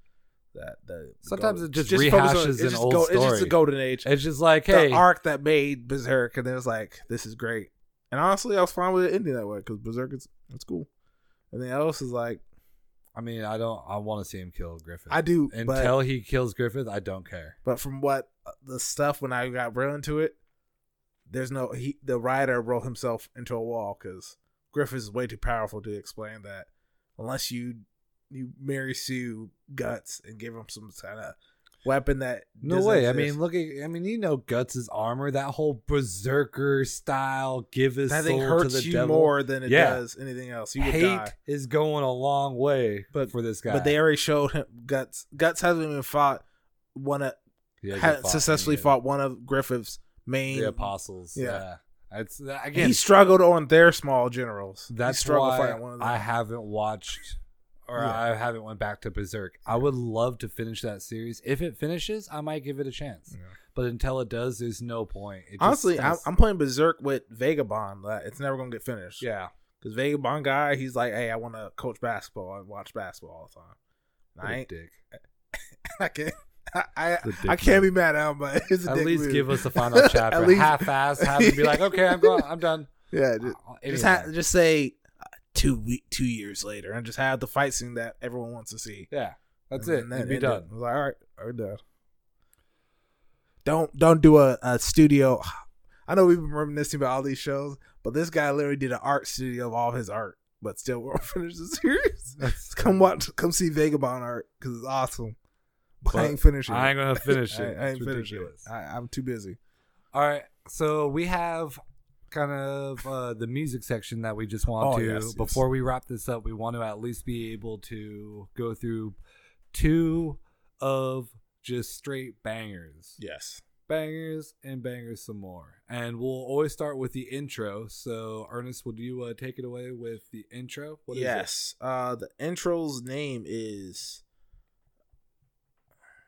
That the Sometimes it just focus rehashes it's an just old go- It's just story. the golden age. It's just like, the hey, arc that made Berserk, and it was like, this is great. And honestly, I was fine with it ending that way because Berserk is it's cool. And then else is like, I mean, I don't. I want to see him kill Griffith. I do, but Until he kills Griffith, I don't care. But from what uh, the stuff when I got real into it, there's no he. The writer wrote himself into a wall because Griffith is way too powerful to explain that unless you you Mary Sue guts and give him some kind of weapon that No way. I mean, look at. I mean, you know, Guts' armor, that whole berserker style, give his that thing to hurts you devil. more than it Yeah. does anything else. You would Hate die. is going a long way But- for this guy. But they already showed him guts. Guts hasn't even fought one of fought successfully fought one of Griffith's main. the apostles. Yeah. Yeah, it's again. he struggled on their small generals. That's why one of them. I haven't watched or Yeah. I haven't went back to Berserk. I would love to finish that series. If it finishes, I might give it a chance. Yeah. But until it does, there's no point. It Honestly, I'm, I'm playing Berserk with Vagabond. Like, It's never gonna get finished. yeah. because Vagabond guy, he's like, hey, I want to coach basketball and watch basketball all the time. What I ain't, dick. I can't, I, I, I can't move. be mad at him, but it's a At least move. give us the final chapter. At least- Half-ass, have him be like, okay, I'm going. I'm done. yeah, just, Uh, just, ha- just say two week, two years later, and just have the fight scene that everyone wants to see. yeah, that's And it. then be done. I was like, all right, we're done. Don't don't do a, a studio. I know we've been reminiscing about all these shows, but this guy literally did an art studio of all of his art, but still won't finish the series. Come watch, come see Vagabond art because it's awesome. But I ain't finishing. I ain't gonna finish I, it. I ain't finishing it. I, I'm too busy. All right, so we have kind of uh, the music section that we just want Oh, to. yes, yes. Before we wrap this up, we want to at least be able to go through two of just straight bangers, Yes. bangers and bangers some more, and we'll always start with the intro. So, Ernest, would you uh, take it away with the intro? What is it? yes. Uh, the intro's name is.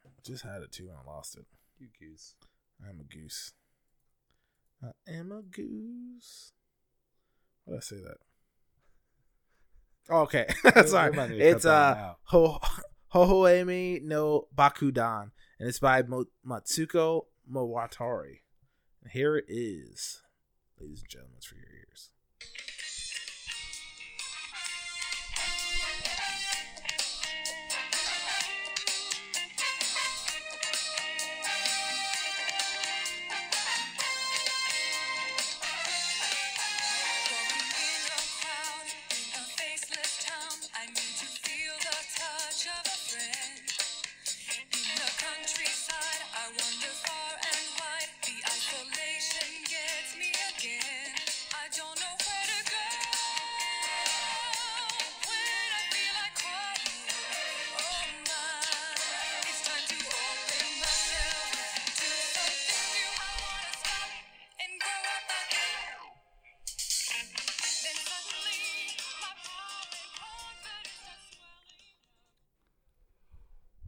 I just had it too and I lost it. You goose. I'm a goose. I am a goose. Why did I say that? Oh, okay. Sorry. It's uh. Ho Hohoemi no Bakudan. And it's by Mo- Matsuko Mawatari. And here it is. Ladies and gentlemen, for your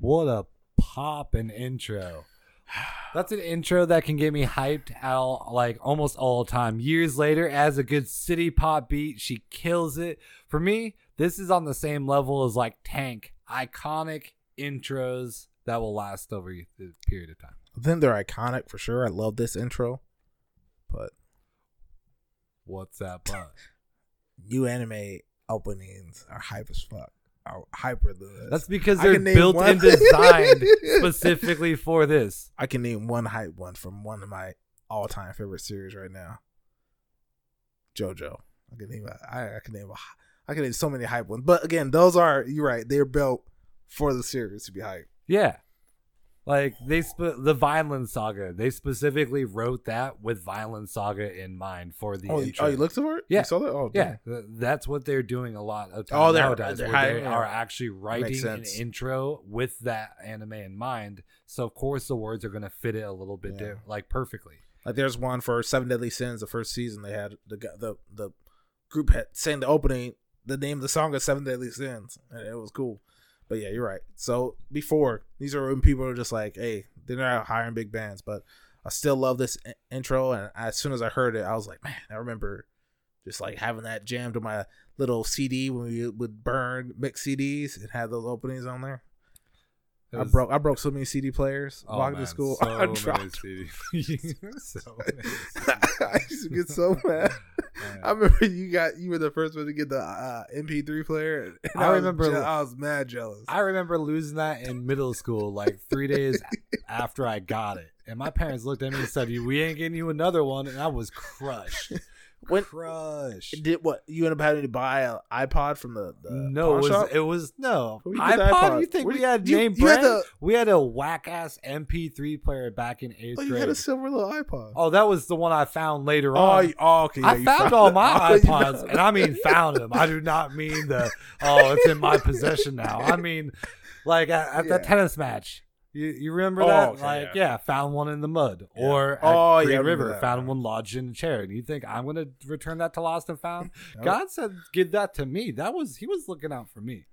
What a pop and intro. That's an intro that can get me hyped out like almost all the time. Years later, as a good city pop beat, she kills it. For me, this is on the same level as like Tank. Iconic intros that will last over a period of time. Then they're iconic for sure. I love this intro. But What's that but? new anime openings are hype as fuck. Hyper this. That's because they're built one. and designed specifically for this. I can name one hype one from one of my all time favorite series right now. JoJo. I can name a, I, I can name a, I can name so many hype ones. But again, those are you're right. They're built for the series to be hype. Yeah. Like they sp- the Vinland Saga, they specifically wrote that with Vinland Saga in mind for the Oh, you, oh, intro. oh, you looked for it? Yeah. You saw that? Oh, yeah, th- that's what they're doing a lot of Oh, time they're- nowadays. they're where they are actually writing an intro with that anime in mind. So of course the words are going to fit it a little bit Yeah. di- like perfectly. Like there's one for Seven Deadly Sins, the first season. They had the the the group had saying the opening. The name of the song is Seven Deadly Sins, and it was cool. But yeah, you're right. So before these are when people are just like, hey, they're not hiring big bands, but I still love this in- intro. And as soon as I heard it, I was like, man, I remember just like having that jammed to my little CD when we would burn mix CDs. and had those openings on there. I broke I broke so many CD players oh, walking man, to school. So I many dropped. So many I used to get so mad. CDs. I remember you got you were the first one to get the uh, MP3 player. and I was remember- je- I was mad jealous. I remember losing that in middle school, like three days after I got it. And my parents looked at me and said, We ain't getting you another one. And I was crushed. When- crushed. Did what you end up having to buy an iPod from the, the no, pawn it was, shop? it was no Where you get the iPod. iPod? You think Where we had you- name you had brand? the- we had a whack ass MP3 player back in eighth oh, you had a silver little iPod. oh, that was the one I found later Oh, on. oh, okay. yeah, I you found all my Oh, iPods, and I mean found them. I do not mean the oh, it's in my possession now. I mean, like at, at Yeah. that tennis match. You, you remember Oh, that? okay, like, yeah. yeah. found one in the mud, Yeah. or oh, at Oh, yeah, Green remember River, that, found yeah. one lodged in a chair. And you think I'm gonna return that to Lost and Found? Nope. God said, "Give that to me." That was he was looking out for me.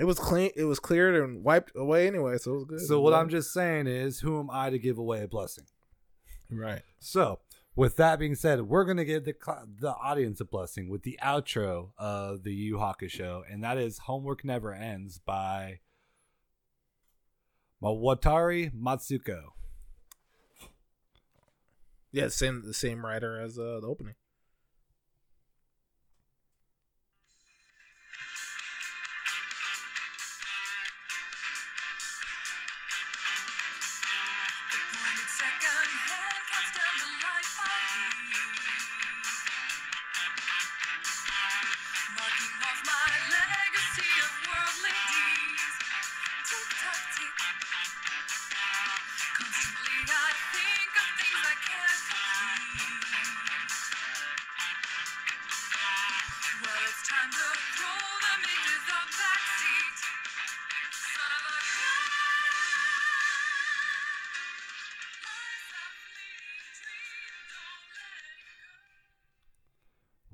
It was clean. It was cleared and wiped away anyway, so it was good. So what I'm just saying is, who am I to give away a blessing? right. So, with that being said, we're gonna give the the audience a blessing with the outro of the Yu Hakusho, and that is "Homework Never Ends" by Mawatari Matsuko. Yeah, same the same writer as uh, the opening.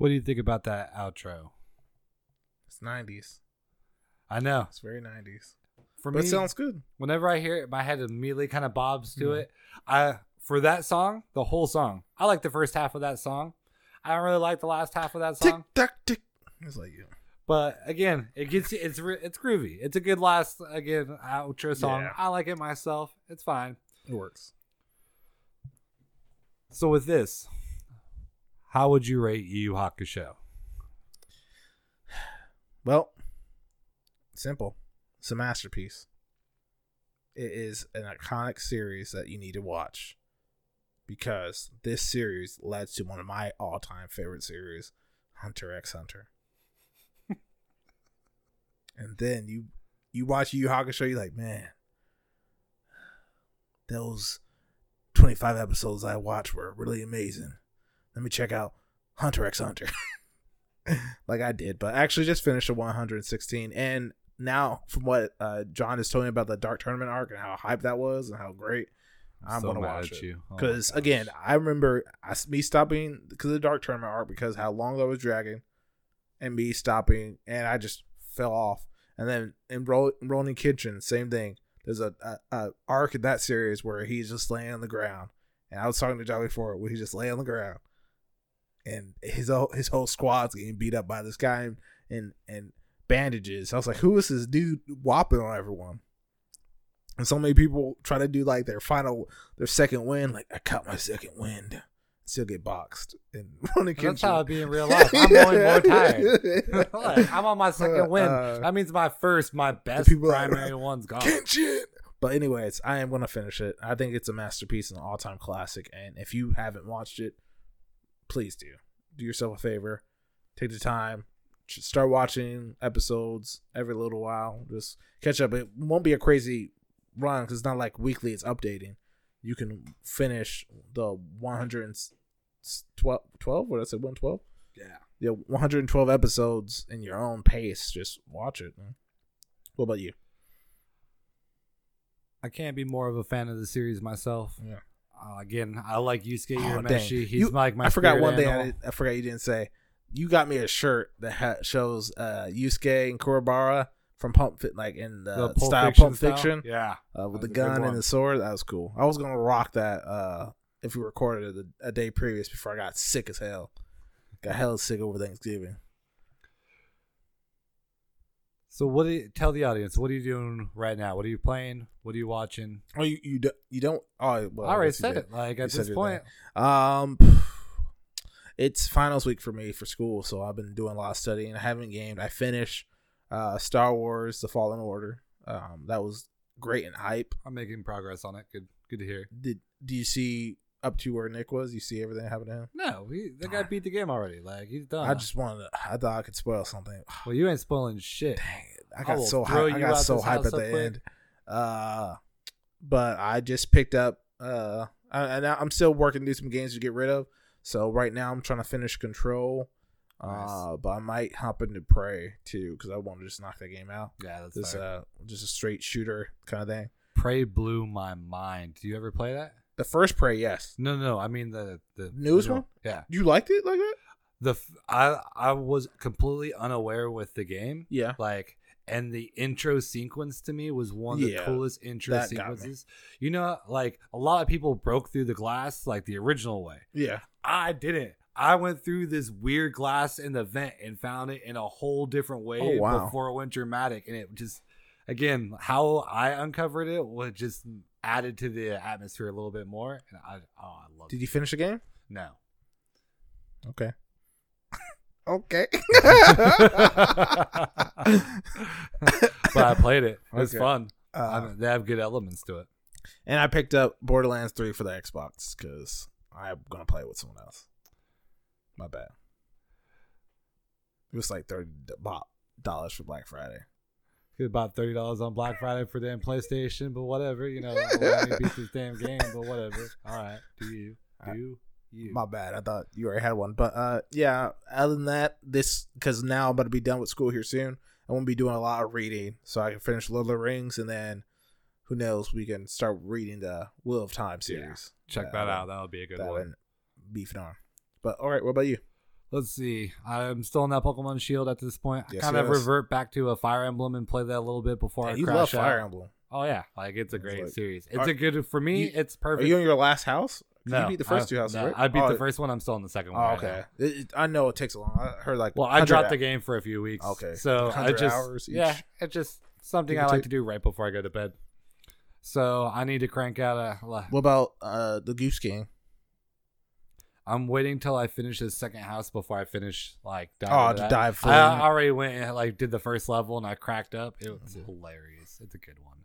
What do you think about that outro? It's nineties. I know. It's very nineties. For But me, it sounds good. whenever I hear it, my head immediately kind of bobs to Mhm. it. I for that song, the whole song. I like the first half of that song. I don't really like the last half of that Tick song. tock tick. It's like yeah. But again, it gets it's it's groovy. It's a good last again outro song. Yeah. I like it myself. It's fine. It works. So with this, how would you rate Yu Hakusho? Well, simple. It's a masterpiece. It is an iconic series that you need to watch because this series led to one of my all-time favorite series, Hunter x Hunter. and then you you watch Yu Yu Hakusho, you're like, man, those 25 episodes I watched were really amazing. Let me check out Hunter x Hunter. like I did, but I actually just finished a 116. And now, from what uh, John has told me about the Dark Tournament arc and how hype that was and how great, I'm so gonna watch at it. Oh Because gosh. again, I remember I, me stopping because of the Dark Tournament arc because how long that was dragging, and me stopping, and I just fell off. And then in Ro- Rurouni Kenshin, same thing. There's a, a, a arc in that series where he's just laying on the ground, and I was talking to Johnny before where he just lay on the ground, and his whole his whole squad's getting beat up by this guy and in, in bandages. I was like, who is this dude whopping on everyone? And so many people try to do like their final, their second win. Like I caught my second win, still get boxed and That's how it'd be in real life. I'm only more tired. I'm on my second win. Uh, that means my first, my best primary one's gone. Kenshin. But anyways, I am gonna finish it. I think it's a masterpiece and an all-time classic. And if you haven't watched it, please do. Do yourself a favor. Take the time. Start watching episodes every little while. Just catch up. It won't be a crazy run because it's not like weekly. It's updating. You can finish the 112. 12? What did I say? 112? Yeah. Yeah, 112 episodes in your own pace. Just watch it. Man. What about you? I can't be more of a fan of the series myself. Yeah. Uh, again, I like Yusuke Oh. Urameshi. He's You- like my. I forgot one thing. I, I forgot you didn't say. You got me a shirt that ha- shows uh, Yusuke and Kuwabara from Pump Fit, like in the, The style Fiction Pulp style? Fiction, Yeah. uh, with That's the gun and the sword. That was cool. I was gonna rock that uh, if we recorded it a, a day previous before I got sick as hell. Got hell sick over Thanksgiving. So what do you tell the audience? What are you doing right now? What are you playing? What are you watching? Oh, you you, do, you don't? Oh, well, I already said it. Like at this point, Um, it's finals week for me for school, so I've been doing a lot of studying. I haven't gamed. I finished uh, Star Wars: The Fallen Order. Um, that was great and hype. I'm making progress on it. Good. Good to hear. Did do you see up to where Nick was? You see everything that happened to him? No, he, the guy beat the game already. Like he's done. I just wanted. To, I thought I could spoil something. well, you ain't spoiling shit. Dang it! I I got will so hype. I got so hype at the quick. end. Uh, but I just picked up. Uh, I- and I- I'm still working through some games to get rid of. So right now I'm trying to finish Control. Uh, but I might hop into Prey too because I want to just knock that game out. Yeah, that's This uh, just a straight shooter kind of thing. Prey blew my mind. Do you ever play that? The first Prey, yes. No, no. I mean the the Newest one? Yeah. You liked it like that? The f- I I was completely unaware with the game. Yeah. Like, and the intro sequence to me was one of the coolest intro that got me. sequences. You know, like a lot of people broke through the glass like the original way. Yeah. I didn't. I went through this weird glass in the vent and found it in a whole different way Oh, wow. before it went dramatic. And it just, again, how I uncovered it was just added to the atmosphere a little bit more. And I, oh, I love Did it. you finish the game? No. Okay. okay. but I played it. It was Okay. fun. I uh, mean, they have good elements to it. and I picked up Borderlands 3 for the Xbox because I'm going to play it with someone else. My bad. It was like $30 bo- dollars for Black Friday. Get about thirty dollars on Black Friday for damn PlayStation, but whatever. You know, I beat this damn game, but whatever. All right, do you? Do you? My bad. I thought you already had one. But uh, yeah, other than that, this, because now I'm about to be done with school here soon. I won't be doing a lot of reading, so I can finish Lord of the Rings, and then who knows, we can start reading the Wheel of Time series. Check that out. That would be a good one. Beefing on. But all right, what about you? Let's see. I'm still in that Pokemon Shield at this point. Yes, I kind of revert back to a Fire Emblem and play that a little bit before Yeah, I you crash love Fire out. Emblem. Oh yeah, like it's a It's great like- series. It's Are- a good for me. you- it's perfect. Are you in your last house? no, you beat the first I- two houses, no, right? I beat oh, the first one. I'm still in the second one. Oh, okay. now. It- I know it takes a long. I heard like. Well, I 100 dropped the game for a few weeks. Okay. So I just hours each. yeah, it's just something I like take. to do right before I go to bed. So I need to crank out a. What about uh the Goose Game? I'm waiting till I finish this second house before I finish like. diving Oh, to dive full I already went and like did the first level and I cracked up. It was Mhm. hilarious. It's a good one.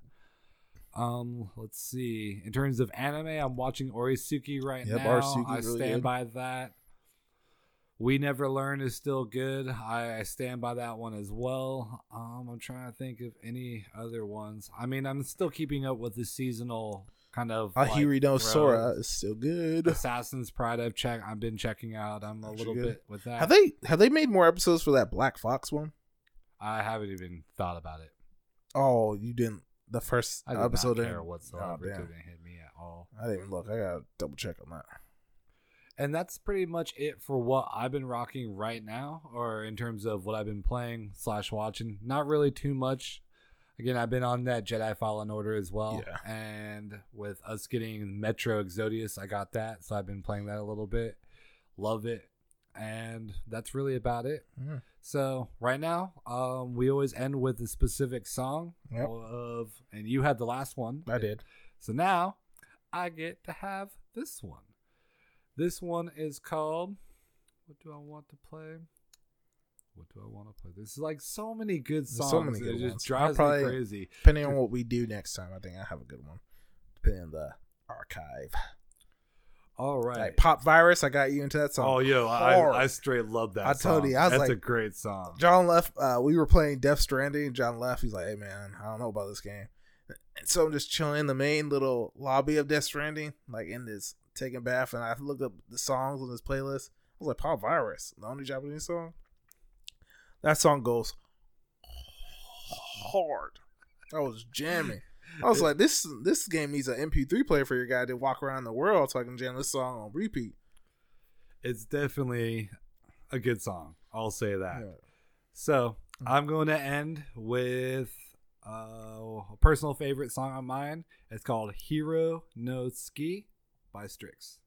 Um, let's see. In terms of anime, I'm watching Oresuki right Yep, now. Oresuki I really stand good. by that. We Never Learn is still good. I, I stand by that one as well. Um, I'm trying to think of any other ones. I mean, I'm still keeping up with the seasonal kind of like, Ahiru no Sora is still good. Assassin's Pride. I've checked. I've been checking out. I'm a little good. bit with that. Have they have they made more episodes for that Black Fox one? I haven't even thought about it. Oh, you didn't. The first I did episode not care didn't- whatsoever. Oh, didn't hit me at all. I didn't look. I gotta double check on that. And that's pretty much it for what I've been rocking right now, or in terms of what I've been playing slash watching. Not really too much. Again, I've been on that Jedi Fallen Order as well, Yeah. and with us getting Metro Exodus, I got that, so I've been playing that a little bit. Love it, and that's really about it. Mm. So right now, um, we always end with a specific song Yep. of, and you had the last one. I did. So now I get to have this one. This one is called. What do I want to play? What do I want to play? There's like so many good There's songs. so many good just ones. drives probably- crazy. Depending on what we do next time, I think I have a good one. Depending on the archive. All right. Like Pop Virus, I got you into that song. oh, yo, I, hard. I straight love that. I told song. you, I was That's like- a great song. John left. Uh, we were playing Death Stranding. John left. He's like, "Hey man, I don't know about this game." And so I'm just chilling in the main little lobby of Death Stranding, like in this taking bath, and I looked up the songs on this playlist. I was like, "Pop Virus, the only Japanese song." That song goes hard. I was jamming. I was like, "This this game needs an MP3 player for your guy to walk around the world so I can jam this song on repeat." It's definitely a good song. I'll say that. Yeah. So I'm going to end with uh, a personal favorite song of mine. It's called Hero No Ski by Strix.